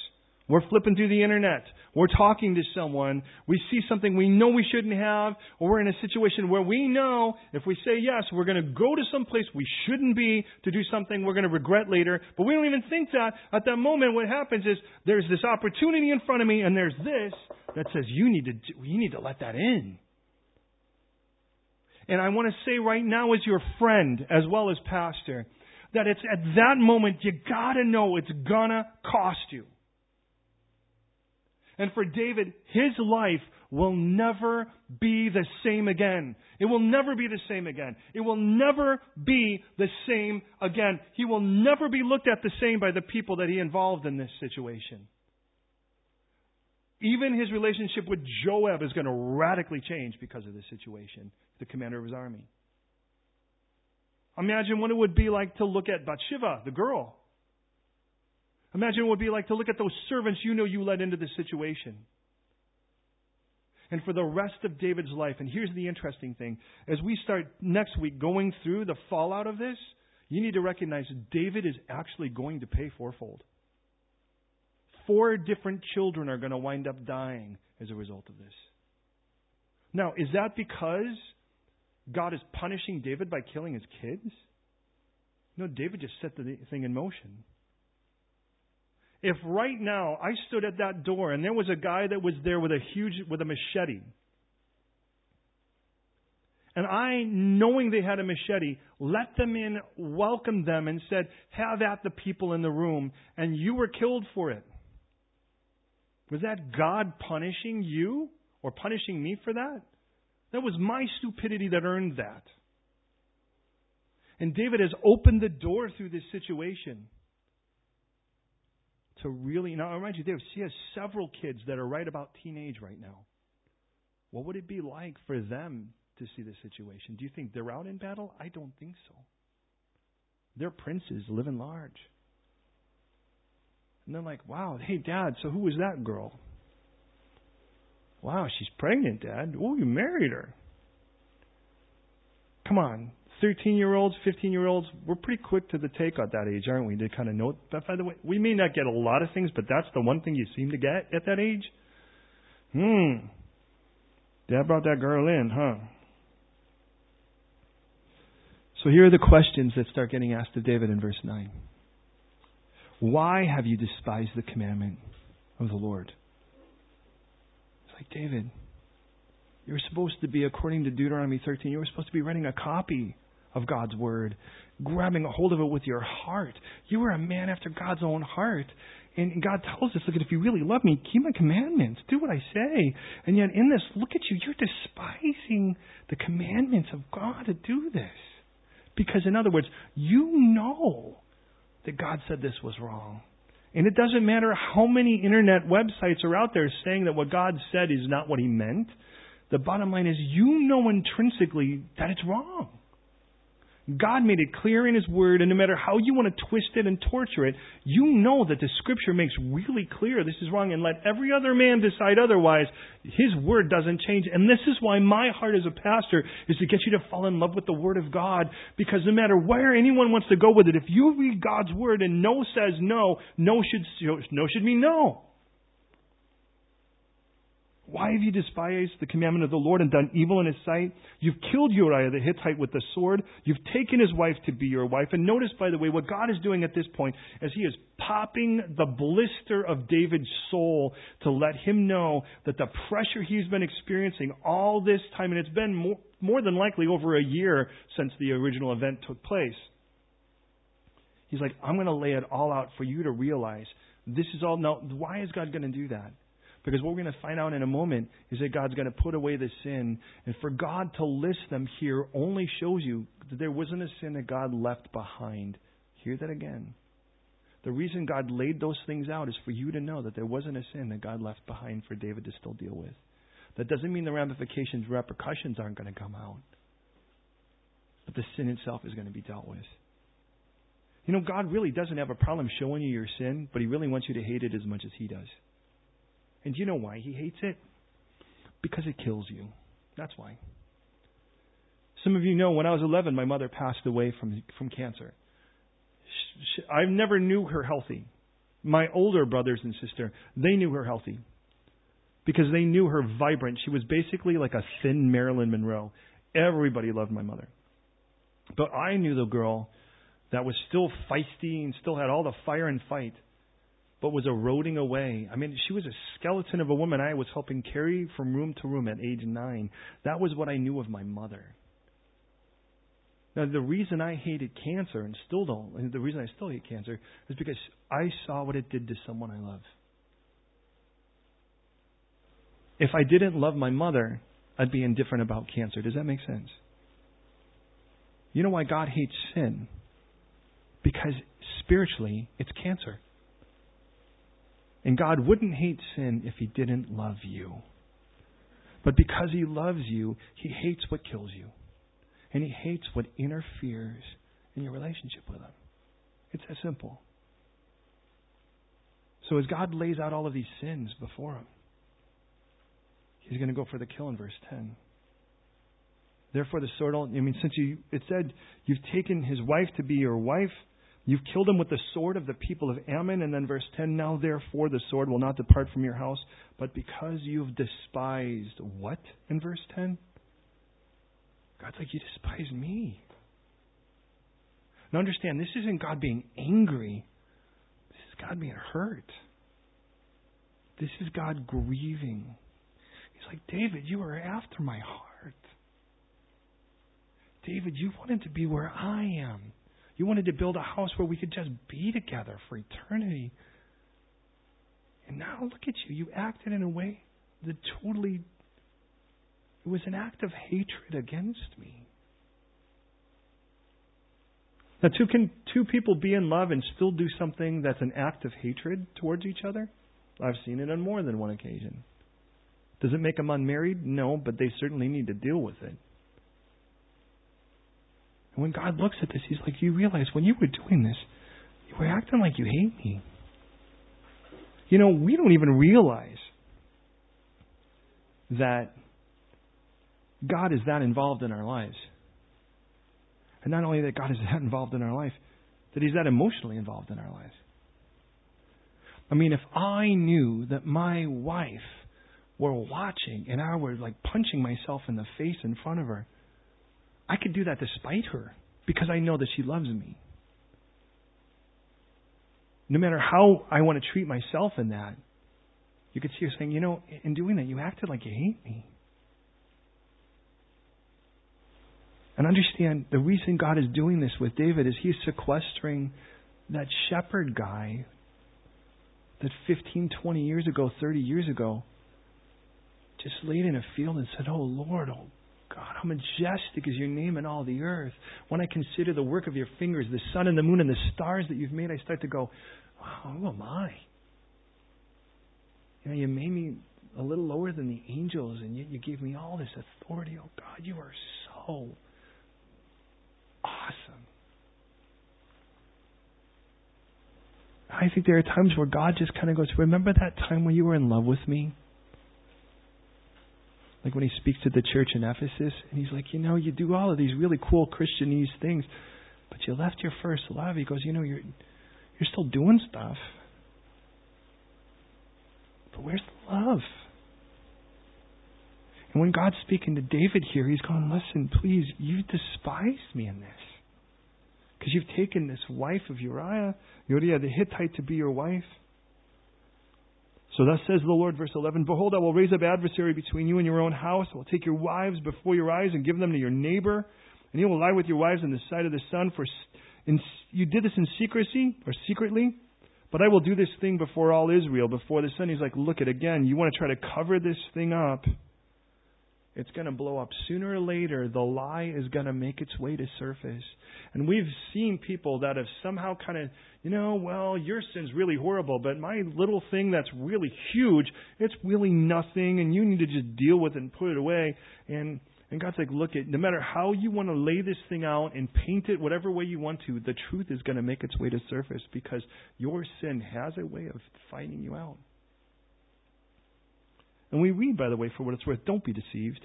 we're flipping through the internet we're talking to someone, we see something we know we shouldn't have, or we're in a situation where we know if we say yes, we're going to go to some place we shouldn't be to do something we're going to regret later, but we don't even think that. At that moment, what happens is there's this opportunity in front of me, and there's this that says you need to you need to let that in. And I want to say right now, as your friend as well as pastor, that it's at that moment you gotta know it's gonna cost you. And for David, his life will never be the same again. It will never be the same again. It will never be the same again. He will never be looked at the same by the people that he involved in this situation. Even his relationship with Joab is going to radically change because of this situation, the commander of his army. Imagine what it would be like to look at Bathsheba, the girl. Imagine what it would be like to look at those servants you know you led into this situation. And for the rest of David's life, and here's the interesting thing as we start next week going through the fallout of this, you need to recognize David is actually going to pay fourfold. Four different children are going to wind up dying as a result of this. Now, is that because God is punishing David by killing his kids? No, David just set the thing in motion. If right now I stood at that door and there was a guy that was there with a huge with a machete, and I, knowing they had a machete, let them in, welcomed them, and said, Have at the people in the room, and you were killed for it. Was that God punishing you or punishing me for that? That was my stupidity that earned that. And David has opened the door through this situation to really. Now, I remind you, David, she has several kids that are right about teenage right now. What would it be like for them to see the situation? Do you think they're out in battle? I don't think so. They're princes living large. And they're like, wow, hey, Dad, so who was that girl? Wow, she's pregnant, Dad. Oh, you married her. Come on. 13 year olds, 15 year olds, we're pretty quick to the take at that age, aren't we? To kind of note that, by the way, we may not get a lot of things, but that's the one thing you seem to get at that age. Hmm. Dad brought that girl in, huh? So here are the questions that start getting asked of David in verse 9. Why have you despised the commandment of the Lord? It's like, David, you were supposed to be, according to Deuteronomy 13, you were supposed to be writing a copy of God's Word, grabbing a hold of it with your heart. You were a man after God's own heart. And God tells us, look, if you really love me, keep my commandments, do what I say. And yet in this, look at you, you're despising the commandments of God to do this. Because in other words, you know that God said this was wrong. And it doesn't matter how many internet websites are out there saying that what God said is not what He meant. The bottom line is you know intrinsically that it's wrong. God made it clear in His Word, and no matter how you want to twist it and torture it, you know that the Scripture makes really clear this is wrong, and let every other man decide otherwise. His Word doesn't change. And this is why my heart as a pastor is to get you to fall in love with the Word of God, because no matter where anyone wants to go with it, if you read God's Word and no says no, no should, no should mean no. Why have you despised the commandment of the Lord and done evil in his sight? You've killed Uriah the Hittite with the sword. You've taken his wife to be your wife. And notice, by the way, what God is doing at this point as he is popping the blister of David's soul to let him know that the pressure he's been experiencing all this time, and it's been more, more than likely over a year since the original event took place. He's like, I'm going to lay it all out for you to realize this is all. Now, why is God going to do that? Because what we're going to find out in a moment is that God's going to put away the sin. And for God to list them here only shows you that there wasn't a sin that God left behind. Hear that again. The reason God laid those things out is for you to know that there wasn't a sin that God left behind for David to still deal with. That doesn't mean the ramifications, repercussions aren't going to come out. But the sin itself is going to be dealt with. You know, God really doesn't have a problem showing you your sin, but He really wants you to hate it as much as He does. And do you know why he hates it? Because it kills you. That's why. Some of you know when I was 11, my mother passed away from, from cancer. She, I never knew her healthy. My older brothers and sister, they knew her healthy. because they knew her vibrant. She was basically like a thin Marilyn Monroe. Everybody loved my mother. But I knew the girl that was still feisty and still had all the fire and fight, but was eroding away. I mean, she was a skeleton of a woman I was helping carry from room to room at age nine. That was what I knew of my mother. Now, the reason I hated cancer and still don't, and the reason I still hate cancer, is because I saw what it did to someone I love. If I didn't love my mother, I'd be indifferent about cancer. Does that make sense? You know why God hates sin? Because spiritually, it's cancer. And God wouldn't hate sin if He didn't love you. But because He loves you, He hates what kills you. And he hates what interferes in your relationship with him. It's that simple. So as God lays out all of these sins before him, he's going to go for the kill in verse 10. Therefore, the sword. I mean, since you, it said you've taken his wife to be your wife, you've killed him with the sword of the people of Ammon. And then verse 10 Now, therefore, the sword will not depart from your house, but because you've despised what in verse 10? God's like, You despise me. Now understand, this isn't God being angry. This is God being hurt. This is God grieving. He's like, David, you are after my heart. David, you wanted to be where I am. You wanted to build a house where we could just be together for eternity. And now look at you. You acted in a way that totally it was an act of hatred against me. Now, two, can two people be in love and still do something that's an act of hatred towards each other? I've seen it on more than one occasion. Does it make them unmarried? No, but they certainly need to deal with it. And when God looks at this, He's like, You realize when you were doing this, you were acting like you hate me. You know, we don't even realize that God is that involved in our lives. And not only that God is [laughs] that involved in our life, that He's that emotionally involved in our lives. I mean, if I knew that my wife were watching and I were like punching myself in the face in front of her, I could do that despite her because I know that she loves me. No matter how I want to treat myself in that, you could see her saying, you know, in doing that, you acted like you hate me. And understand the reason God is doing this with David is he's sequestering that shepherd guy that 15, 20 years ago, 30 years ago, just laid in a field and said, Oh Lord, oh God, how majestic is your name in all the earth. When I consider the work of your fingers, the sun and the moon and the stars that you've made, I start to go, Wow, who am I? You know, you made me a little lower than the angels, and yet you gave me all this authority. Oh God, you are so awesome. I think there are times where God just kind of goes, Remember that time when you were in love with me? Like when he speaks to the church in Ephesus, and he's like, You know, you do all of these really cool Christianese things, but you left your first love. He goes, You know, you're, you're still doing stuff. But where's the love? And when God's speaking to David here, he's going, Listen, please, you despised me in this. Because you've taken this wife of Uriah, Uriah the Hittite, to be your wife. So thus says the Lord, verse 11 Behold, I will raise up adversary between you and your own house. I will take your wives before your eyes and give them to your neighbor. And he will lie with your wives in the sight of the sun. For in, you did this in secrecy, or secretly. But I will do this thing before all Israel, before the sun. He's like, Look at again. You want to try to cover this thing up it's going to blow up. Sooner or later, the lie is going to make its way to surface. And we've seen people that have somehow kind of, you know, well, your sin's really horrible, but my little thing that's really huge, it's really nothing, and you need to just deal with it and put it away. And and God's like, look, at no matter how you want to lay this thing out and paint it whatever way you want to, the truth is going to make its way to surface because your sin has a way of finding you out. And we read, by the way, for what it's worth, don't be deceived.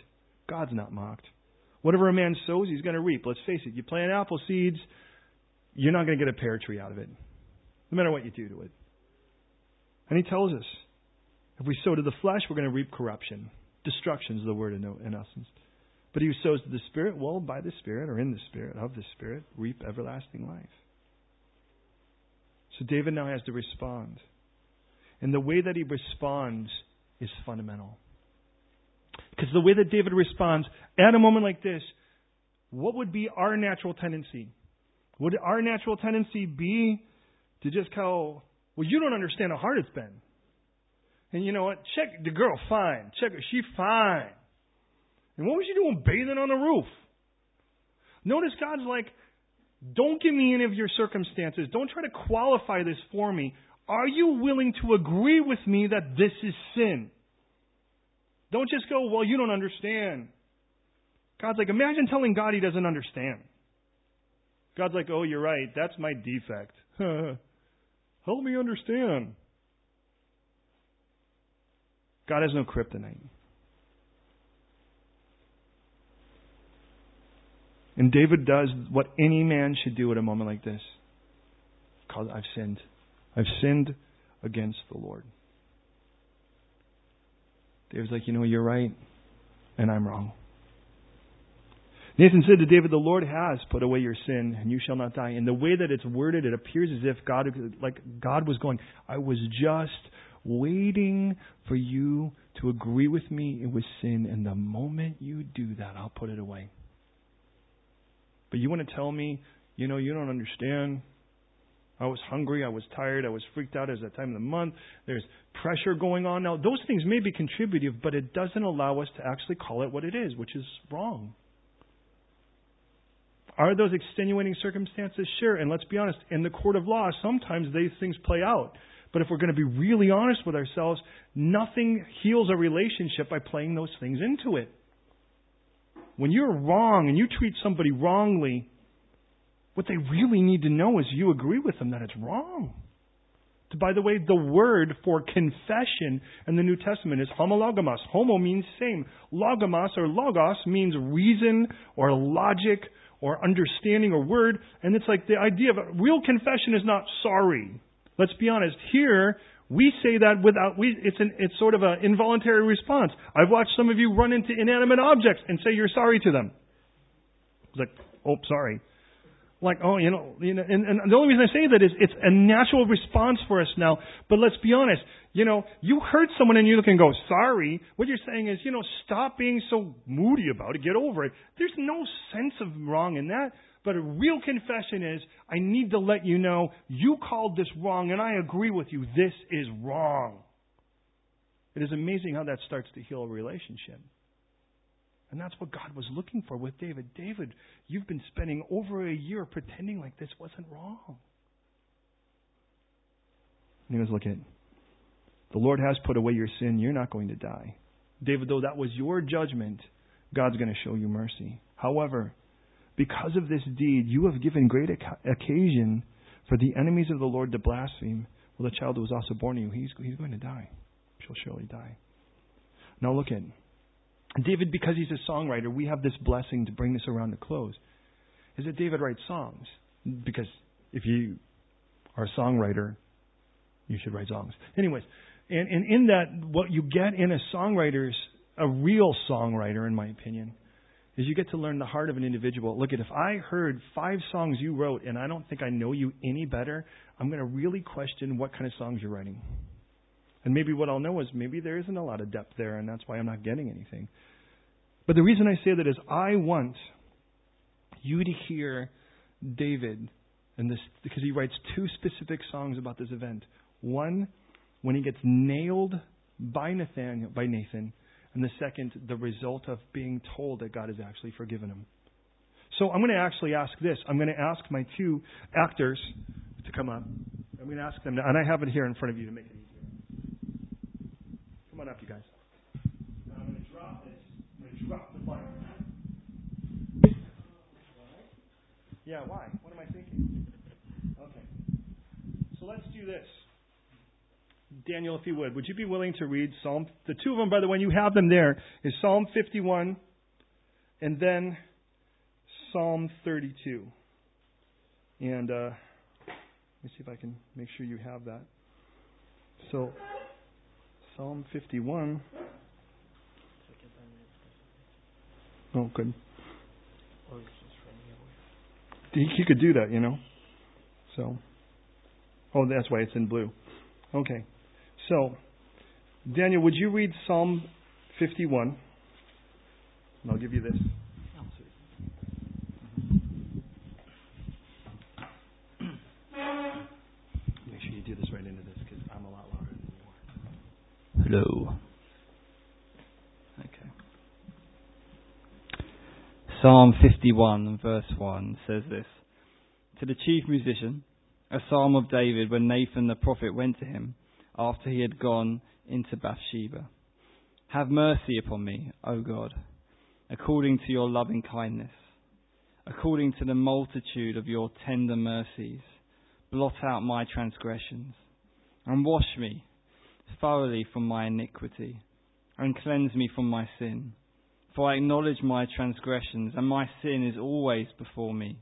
God's not mocked. Whatever a man sows, he's going to reap. Let's face it. You plant apple seeds, you're not going to get a pear tree out of it, no matter what you do to it. And he tells us If we sow to the flesh, we're going to reap corruption. Destruction is the word in, essence. But he who sows to the Spirit well, by the Spirit, or in the Spirit, of the Spirit, reap everlasting life. So David now has to respond. And the way that he responds is fundamental. Because the way that David responds at a moment like this, what would be our natural tendency? Would our natural tendency be to just go, well, you don't understand how hard it's been. And you know what? Check the girl fine. Check her. She fine. And what was she doing bathing on the roof? Notice God's like, don't give me any of your circumstances. Don't try to qualify this for me. Are you willing to agree with me that this is sin? Don't just go, well, you don't understand. God's like, imagine telling God he doesn't understand. God's like, oh, you're right. That's my defect. [laughs] Help me understand. God has no kryptonite. And David does what any man should do at a moment like this. Because I've sinned. I've sinned against the Lord. David's like, you know, you're right, and I'm wrong. Nathan said to David, The Lord has put away your sin, and you shall not die. And the way that it's worded, it appears as if God, like God was going, I was just waiting for you to agree with me it was sin, and the moment you do that, I'll put it away. But you want to tell me, you know, you don't understand. I was hungry, I was tired, I was freaked out as that time of the month. There's pressure going on. Now, those things may be contributive, but it doesn't allow us to actually call it what it is, which is wrong. Are those extenuating circumstances? Sure. And let's be honest, in the court of law, sometimes these things play out. But if we're going to be really honest with ourselves, nothing heals a relationship by playing those things into it. When you're wrong and you treat somebody wrongly, what they really need to know is you agree with them that it's wrong. By the way, the word for confession in the New Testament is homologamos. Homo means same. Logos or logos means reason or logic or understanding or word. And it's like the idea of real confession is not sorry. Let's be honest. Here, we say that without, we, it's, an, it's sort of an involuntary response. I've watched some of you run into inanimate objects and say you're sorry to them. It's like, oh, sorry. Like, oh, you know, you know and, and the only reason I say that is it's a natural response for us now. But let's be honest. You know, you hurt someone and you look and go, sorry. What you're saying is, you know, stop being so moody about it. Get over it. There's no sense of wrong in that. But a real confession is, I need to let you know you called this wrong and I agree with you. This is wrong. It is amazing how that starts to heal a relationship. And that's what God was looking for with David. David, you've been spending over a year pretending like this wasn't wrong. And he goes, Look at the Lord has put away your sin. You're not going to die. David, though that was your judgment, God's going to show you mercy. However, because of this deed, you have given great occasion for the enemies of the Lord to blaspheme. Well, the child who was also born to you, he's, he's going to die. She'll surely die. Now look at David, because he's a songwriter, we have this blessing to bring this around to close. Is that David writes songs? Because if you are a songwriter, you should write songs. Anyways, and, and in that, what you get in a songwriter's, a real songwriter, in my opinion, is you get to learn the heart of an individual. Look at if I heard five songs you wrote and I don't think I know you any better, I'm going to really question what kind of songs you're writing. And maybe what I'll know is maybe there isn't a lot of depth there and that's why I'm not getting anything. But the reason I say that is I want you to hear David and this because he writes two specific songs about this event. One when he gets nailed by Nathaniel by Nathan and the second, the result of being told that God has actually forgiven him. So I'm going to actually ask this. I'm going to ask my two actors to come up. I'm going to ask them, to, and I have it here in front of you to make it. Come on up, you guys. I'm going to drop this. I'm going to drop the fire. Yeah, why? What am I thinking? Okay. So let's do this. Daniel, if you would, would you be willing to read Psalm? The two of them, by the way, you have them there, is Psalm 51 and then Psalm 32. And uh, let me see if I can make sure you have that. So, Psalm 51. Oh, good. He, he could do that, you know. So, oh, that's why it's in blue. Okay. So, Daniel, would you read Psalm 51? And I'll give you this. Make sure you do this right into this because I'm a lot louder than you are. Hello. Okay. Psalm 51, verse 1 says this To the chief musician, a psalm of David when Nathan the prophet went to him after he had gone into Bathsheba. Have mercy upon me, O God, according to your loving kindness, according to the multitude of your tender mercies. Blot out my transgressions, and wash me thoroughly from my iniquity, and cleanse me from my sin. For I acknowledge my transgressions, and my sin is always before me.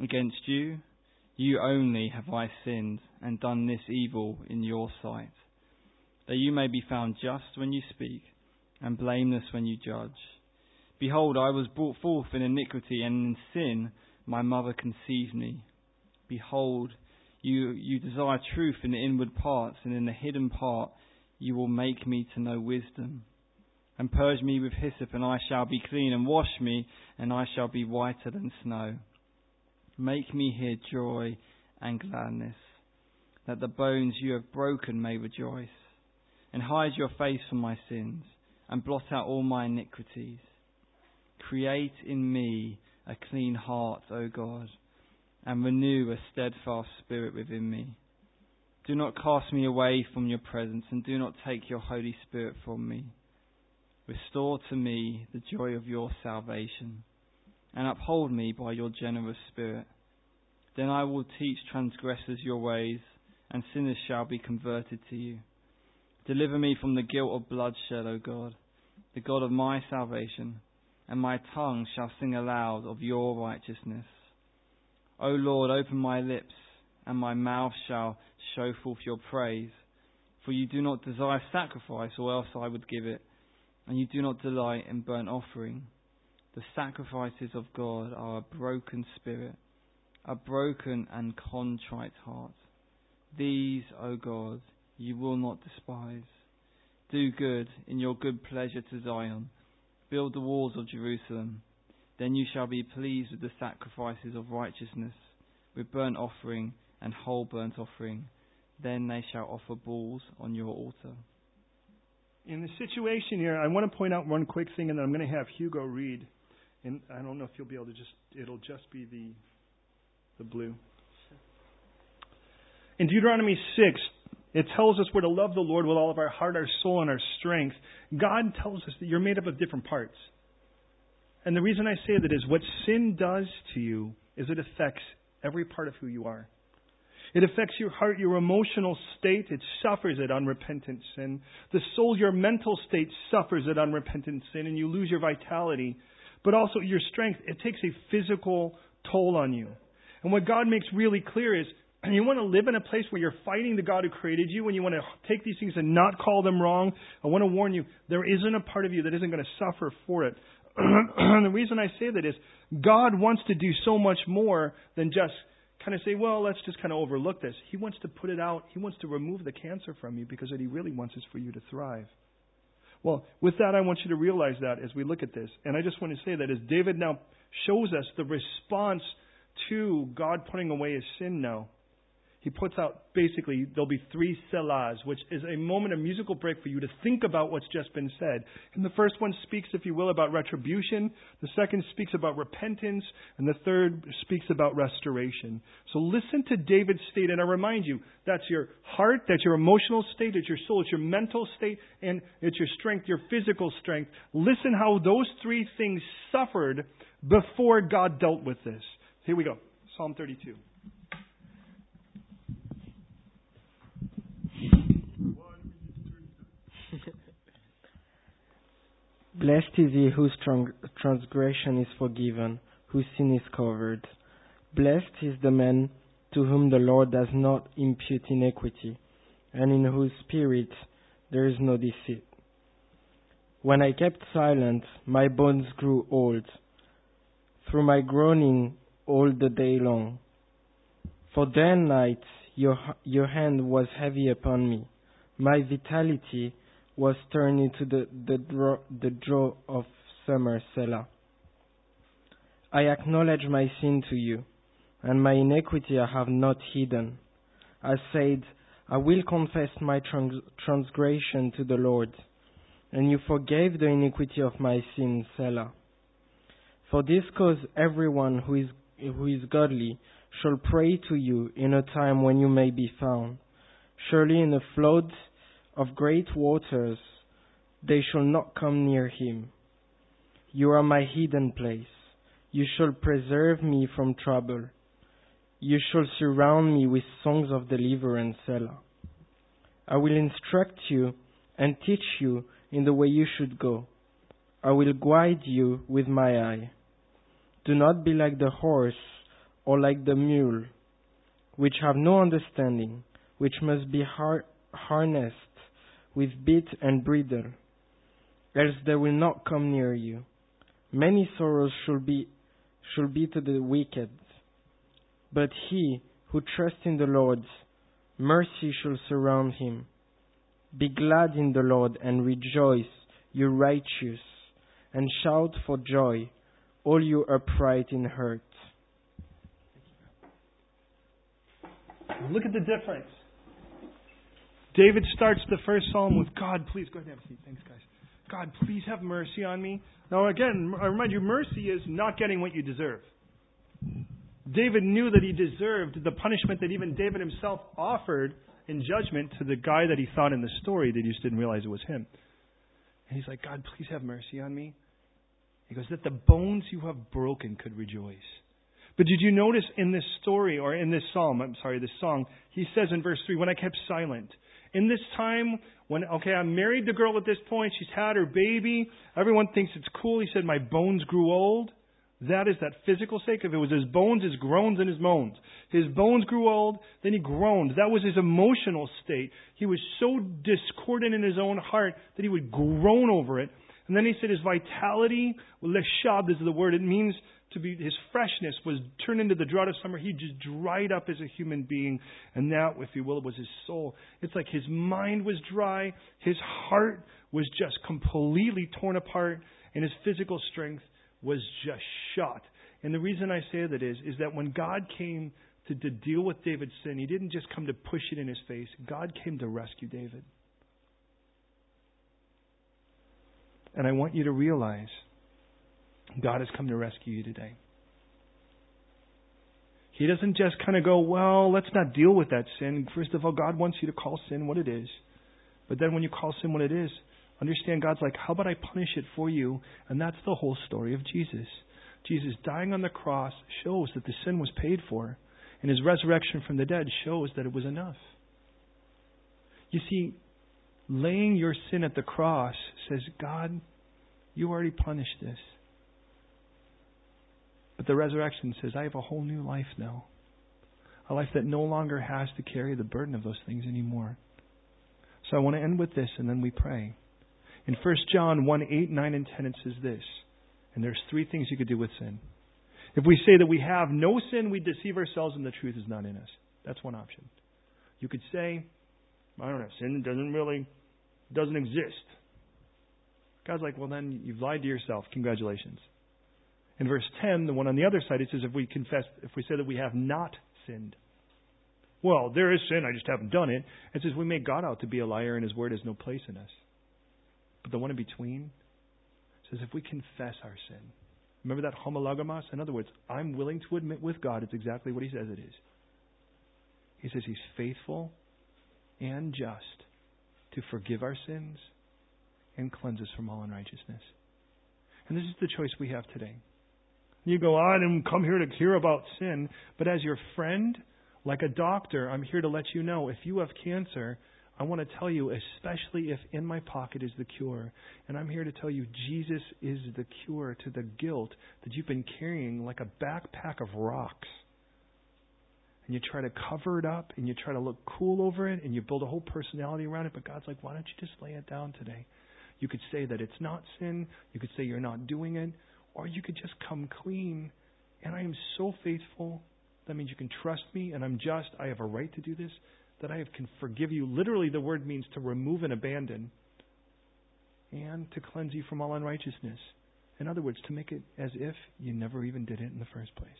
Against you, you only have I sinned, and done this evil in your sight that you may be found just when you speak, and blameless when you judge. Behold, I was brought forth in iniquity, and in sin my mother conceived me. Behold, you, you desire truth in the inward parts, and in the hidden part you will make me to know wisdom. And purge me with hyssop, and I shall be clean, and wash me, and I shall be whiter than snow. Make me hear joy and gladness, that the bones you have broken may rejoice and hide your face from my sins, and blot out all my iniquities. Create in me a clean heart, O God, and renew a steadfast spirit within me. Do not cast me away from your presence, and do not take your Holy Spirit from me. Restore to me the joy of your salvation, and uphold me by your generous spirit. Then I will teach transgressors your ways, and sinners shall be converted to you. Deliver me from the guilt of bloodshed, O God, the God of my salvation, and my tongue shall sing aloud of your righteousness. O Lord, open my lips, and my mouth shall show forth your praise. For you do not desire sacrifice, or else I would give it, and you do not delight in burnt offering. The sacrifices of God are a broken spirit, a broken and contrite heart. These, O God, you will not despise. Do good in your good pleasure to Zion. Build the walls of Jerusalem. Then you shall be pleased with the sacrifices of righteousness, with burnt offering and whole burnt offering. Then they shall offer bulls on your altar. In the situation here, I want to point out one quick thing, and then I'm going to have Hugo read. And I don't know if you'll be able to just, it'll just be the, the blue. In Deuteronomy 6, it tells us we're to love the Lord with all of our heart, our soul, and our strength. God tells us that you're made up of different parts. And the reason I say that is what sin does to you is it affects every part of who you are. It affects your heart, your emotional state. It suffers at unrepentant sin. The soul, your mental state suffers at unrepentant sin, and you lose your vitality. But also your strength. It takes a physical toll on you. And what God makes really clear is and you want to live in a place where you're fighting the God who created you, and you want to take these things and not call them wrong, I want to warn you, there isn't a part of you that isn't going to suffer for it. and [clears throat] the reason I say that is God wants to do so much more than just kind of say, well, let's just kind of overlook this. He wants to put it out. He wants to remove the cancer from you because what he really wants is for you to thrive. Well, with that, I want you to realize that as we look at this. And I just want to say that as David now shows us the response to God putting away his sin now, he puts out basically there'll be three selahs, which is a moment, of musical break for you to think about what's just been said. And the first one speaks, if you will, about retribution. The second speaks about repentance, and the third speaks about restoration. So listen to David's state, and I remind you, that's your heart, that's your emotional state, it's your soul, it's your mental state, and it's your strength, your physical strength. Listen how those three things suffered before God dealt with this. Here we go. Psalm 32. Blessed is he whose transgression is forgiven, whose sin is covered. Blessed is the man to whom the Lord does not impute iniquity, and in whose spirit there is no deceit. When I kept silent, my bones grew old, through my groaning all the day long. For day and night your, your hand was heavy upon me. My vitality was turned into the, the, draw, the draw of summer. I acknowledge my sin to you, and my iniquity I have not hidden. I said, I will confess my trans- transgression to the Lord, and you forgave the iniquity of my sin, Selah. For this cause everyone who is, who is godly shall pray to you in a time when you may be found. Surely in a flood of great waters they shall not come near him. You are my hidden place. You shall preserve me from trouble. You shall surround me with songs of deliverance, Selah. I will instruct you and teach you in the way you should go. I will guide you with my eye. Do not be like the horse or like the mule, which have no understanding, which must be har- harnessed with bit and bridle, else they will not come near you. Many sorrows shall be shall be to the wicked, but he who trusts in the Lord, mercy shall surround him. Be glad in the Lord and rejoice, you righteous, and shout for joy, all you upright in heart. Look at the difference. David starts the first psalm with God, please go ahead and have a seat. Thanks, guys. God, please have mercy on me. Now, again, I remind you, mercy is not getting what you deserve. David knew that he deserved the punishment that even David himself offered in judgment to the guy that he thought in the story that he just didn't realize it was him. And he's like, God, please have mercy on me. He goes, that the bones you have broken could rejoice. But did you notice in this story, or in this psalm, I'm sorry, this song, he says in verse 3, when I kept silent, in this time when, okay, I married the girl at this point, she's had her baby, everyone thinks it's cool. He said, My bones grew old. That is that physical sake. If it was his bones, his groans, and his moans. His bones grew old, then he groaned. That was his emotional state. He was so discordant in his own heart that he would groan over it. And then he said his vitality, leshad is the word, it means to be his freshness was turned into the drought of summer. He just dried up as a human being, and that, if you will, was his soul. It's like his mind was dry, his heart was just completely torn apart, and his physical strength was just shot. And the reason I say that is, is that when God came to, to deal with David's sin, he didn't just come to push it in his face. God came to rescue David. And I want you to realize God has come to rescue you today. He doesn't just kind of go, well, let's not deal with that sin. First of all, God wants you to call sin what it is. But then when you call sin what it is, understand God's like, how about I punish it for you? And that's the whole story of Jesus. Jesus dying on the cross shows that the sin was paid for, and his resurrection from the dead shows that it was enough. You see, laying your sin at the cross says, God, you already punished this. But the resurrection says, I have a whole new life now. A life that no longer has to carry the burden of those things anymore. So I want to end with this and then we pray. In 1 John 1 8, 9, and 10, it says this. And there's three things you could do with sin. If we say that we have no sin, we deceive ourselves and the truth is not in us. That's one option. You could say, I don't know, sin doesn't really doesn't exist. God's like, well then you've lied to yourself. Congratulations. In verse 10, the one on the other side, it says, if we confess, if we say that we have not sinned. Well, there is sin, I just haven't done it. It says we make God out to be a liar and his word has no place in us. But the one in between says if we confess our sin. Remember that homologamos? In other words, I'm willing to admit with God it's exactly what he says it is. He says he's faithful and just to forgive our sins and cleanse us from all unrighteousness. And this is the choice we have today. You go, I didn't come here to hear about sin, but as your friend, like a doctor, I'm here to let you know if you have cancer, I want to tell you, especially if in my pocket is the cure. And I'm here to tell you, Jesus is the cure to the guilt that you've been carrying like a backpack of rocks. and you try to cover it up and you try to look cool over it and you build a whole personality around it. But God's like, why don't you just lay it down today? You could say that it's not sin. You could say you're not doing it. Or you could just come clean. And I am so faithful. That means you can trust me and I'm just. I have a right to do this. That I can forgive you. Literally, the word means to remove and abandon and to cleanse you from all unrighteousness. In other words, to make it as if you never even did it in the first place.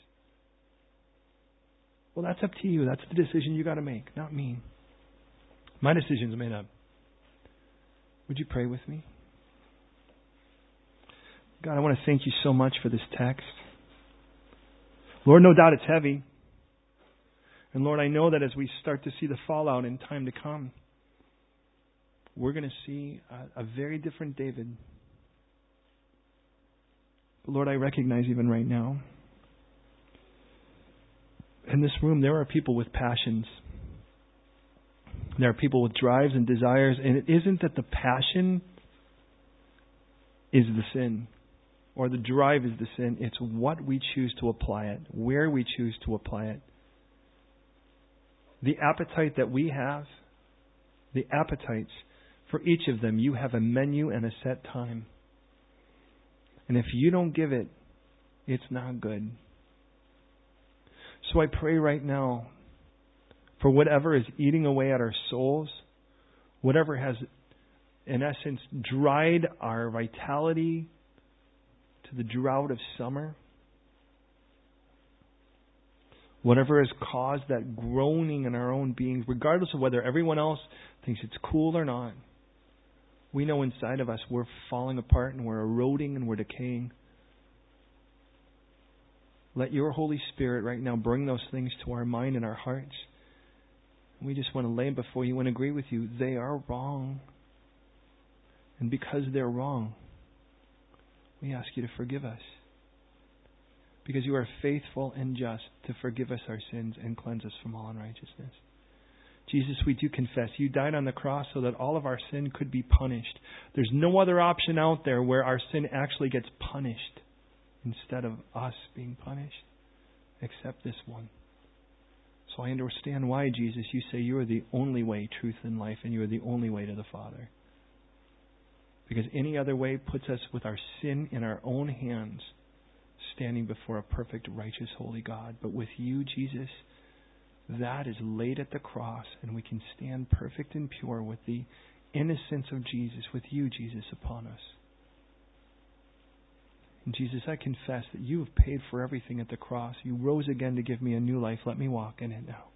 Well, that's up to you. That's the decision you got to make, not me. My decision's made up. Would you pray with me? God, I want to thank you so much for this text. Lord, no doubt it's heavy. And Lord, I know that as we start to see the fallout in time to come, we're going to see a, a very different David. But Lord, I recognize even right now, in this room, there are people with passions. There are people with drives and desires, and it isn't that the passion is the sin or the drive is the sin. It's what we choose to apply it, where we choose to apply it. The appetite that we have, the appetites, for each of them, you have a menu and a set time. And if you don't give it, it's not good. So I pray right now for whatever is eating away at our souls, whatever has, in essence, dried our vitality to the drought of summer, whatever has caused that groaning in our own beings, regardless of whether everyone else thinks it's cool or not. We know inside of us we're falling apart and we're eroding and we're decaying. Let your Holy Spirit right now bring those things to our mind and our hearts. We just want to lay them before you and agree with you. They are wrong. And because they're wrong, we ask you to forgive us. Because you are faithful and just to forgive us our sins and cleanse us from all unrighteousness. Jesus, we do confess you died on the cross so that all of our sin could be punished. There's no other option out there where our sin actually gets punished instead of us being punished, except this one. So I understand why, Jesus, you say you are the only way, truth, and life, and you are the only way to the Father. Because any other way puts us with our sin in our own hands, standing before a perfect, righteous, holy God. But with you, Jesus, that is laid at the cross, and we can stand perfect and pure with the innocence of Jesus, with you, Jesus, upon us. And Jesus, I confess that you have paid for everything at the cross. You rose again to give me a new life. Let me walk in it now.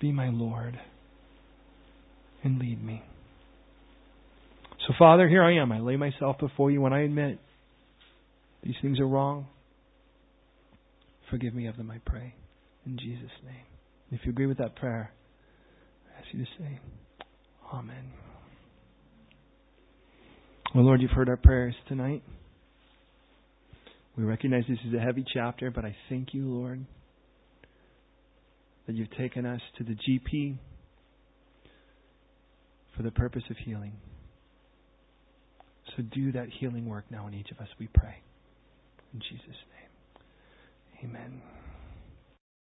Be my Lord and lead me. So, Father, here I am. I lay myself before you and I admit these things are wrong. Forgive me of them, I pray. In Jesus' name. If you agree with that prayer, I ask you to say, Amen. Well, Lord, you've heard our prayers tonight. We recognize this is a heavy chapter, but I thank you, Lord, that you've taken us to the GP for the purpose of healing. So do that healing work now in each of us, we pray. In Jesus' name. Amen.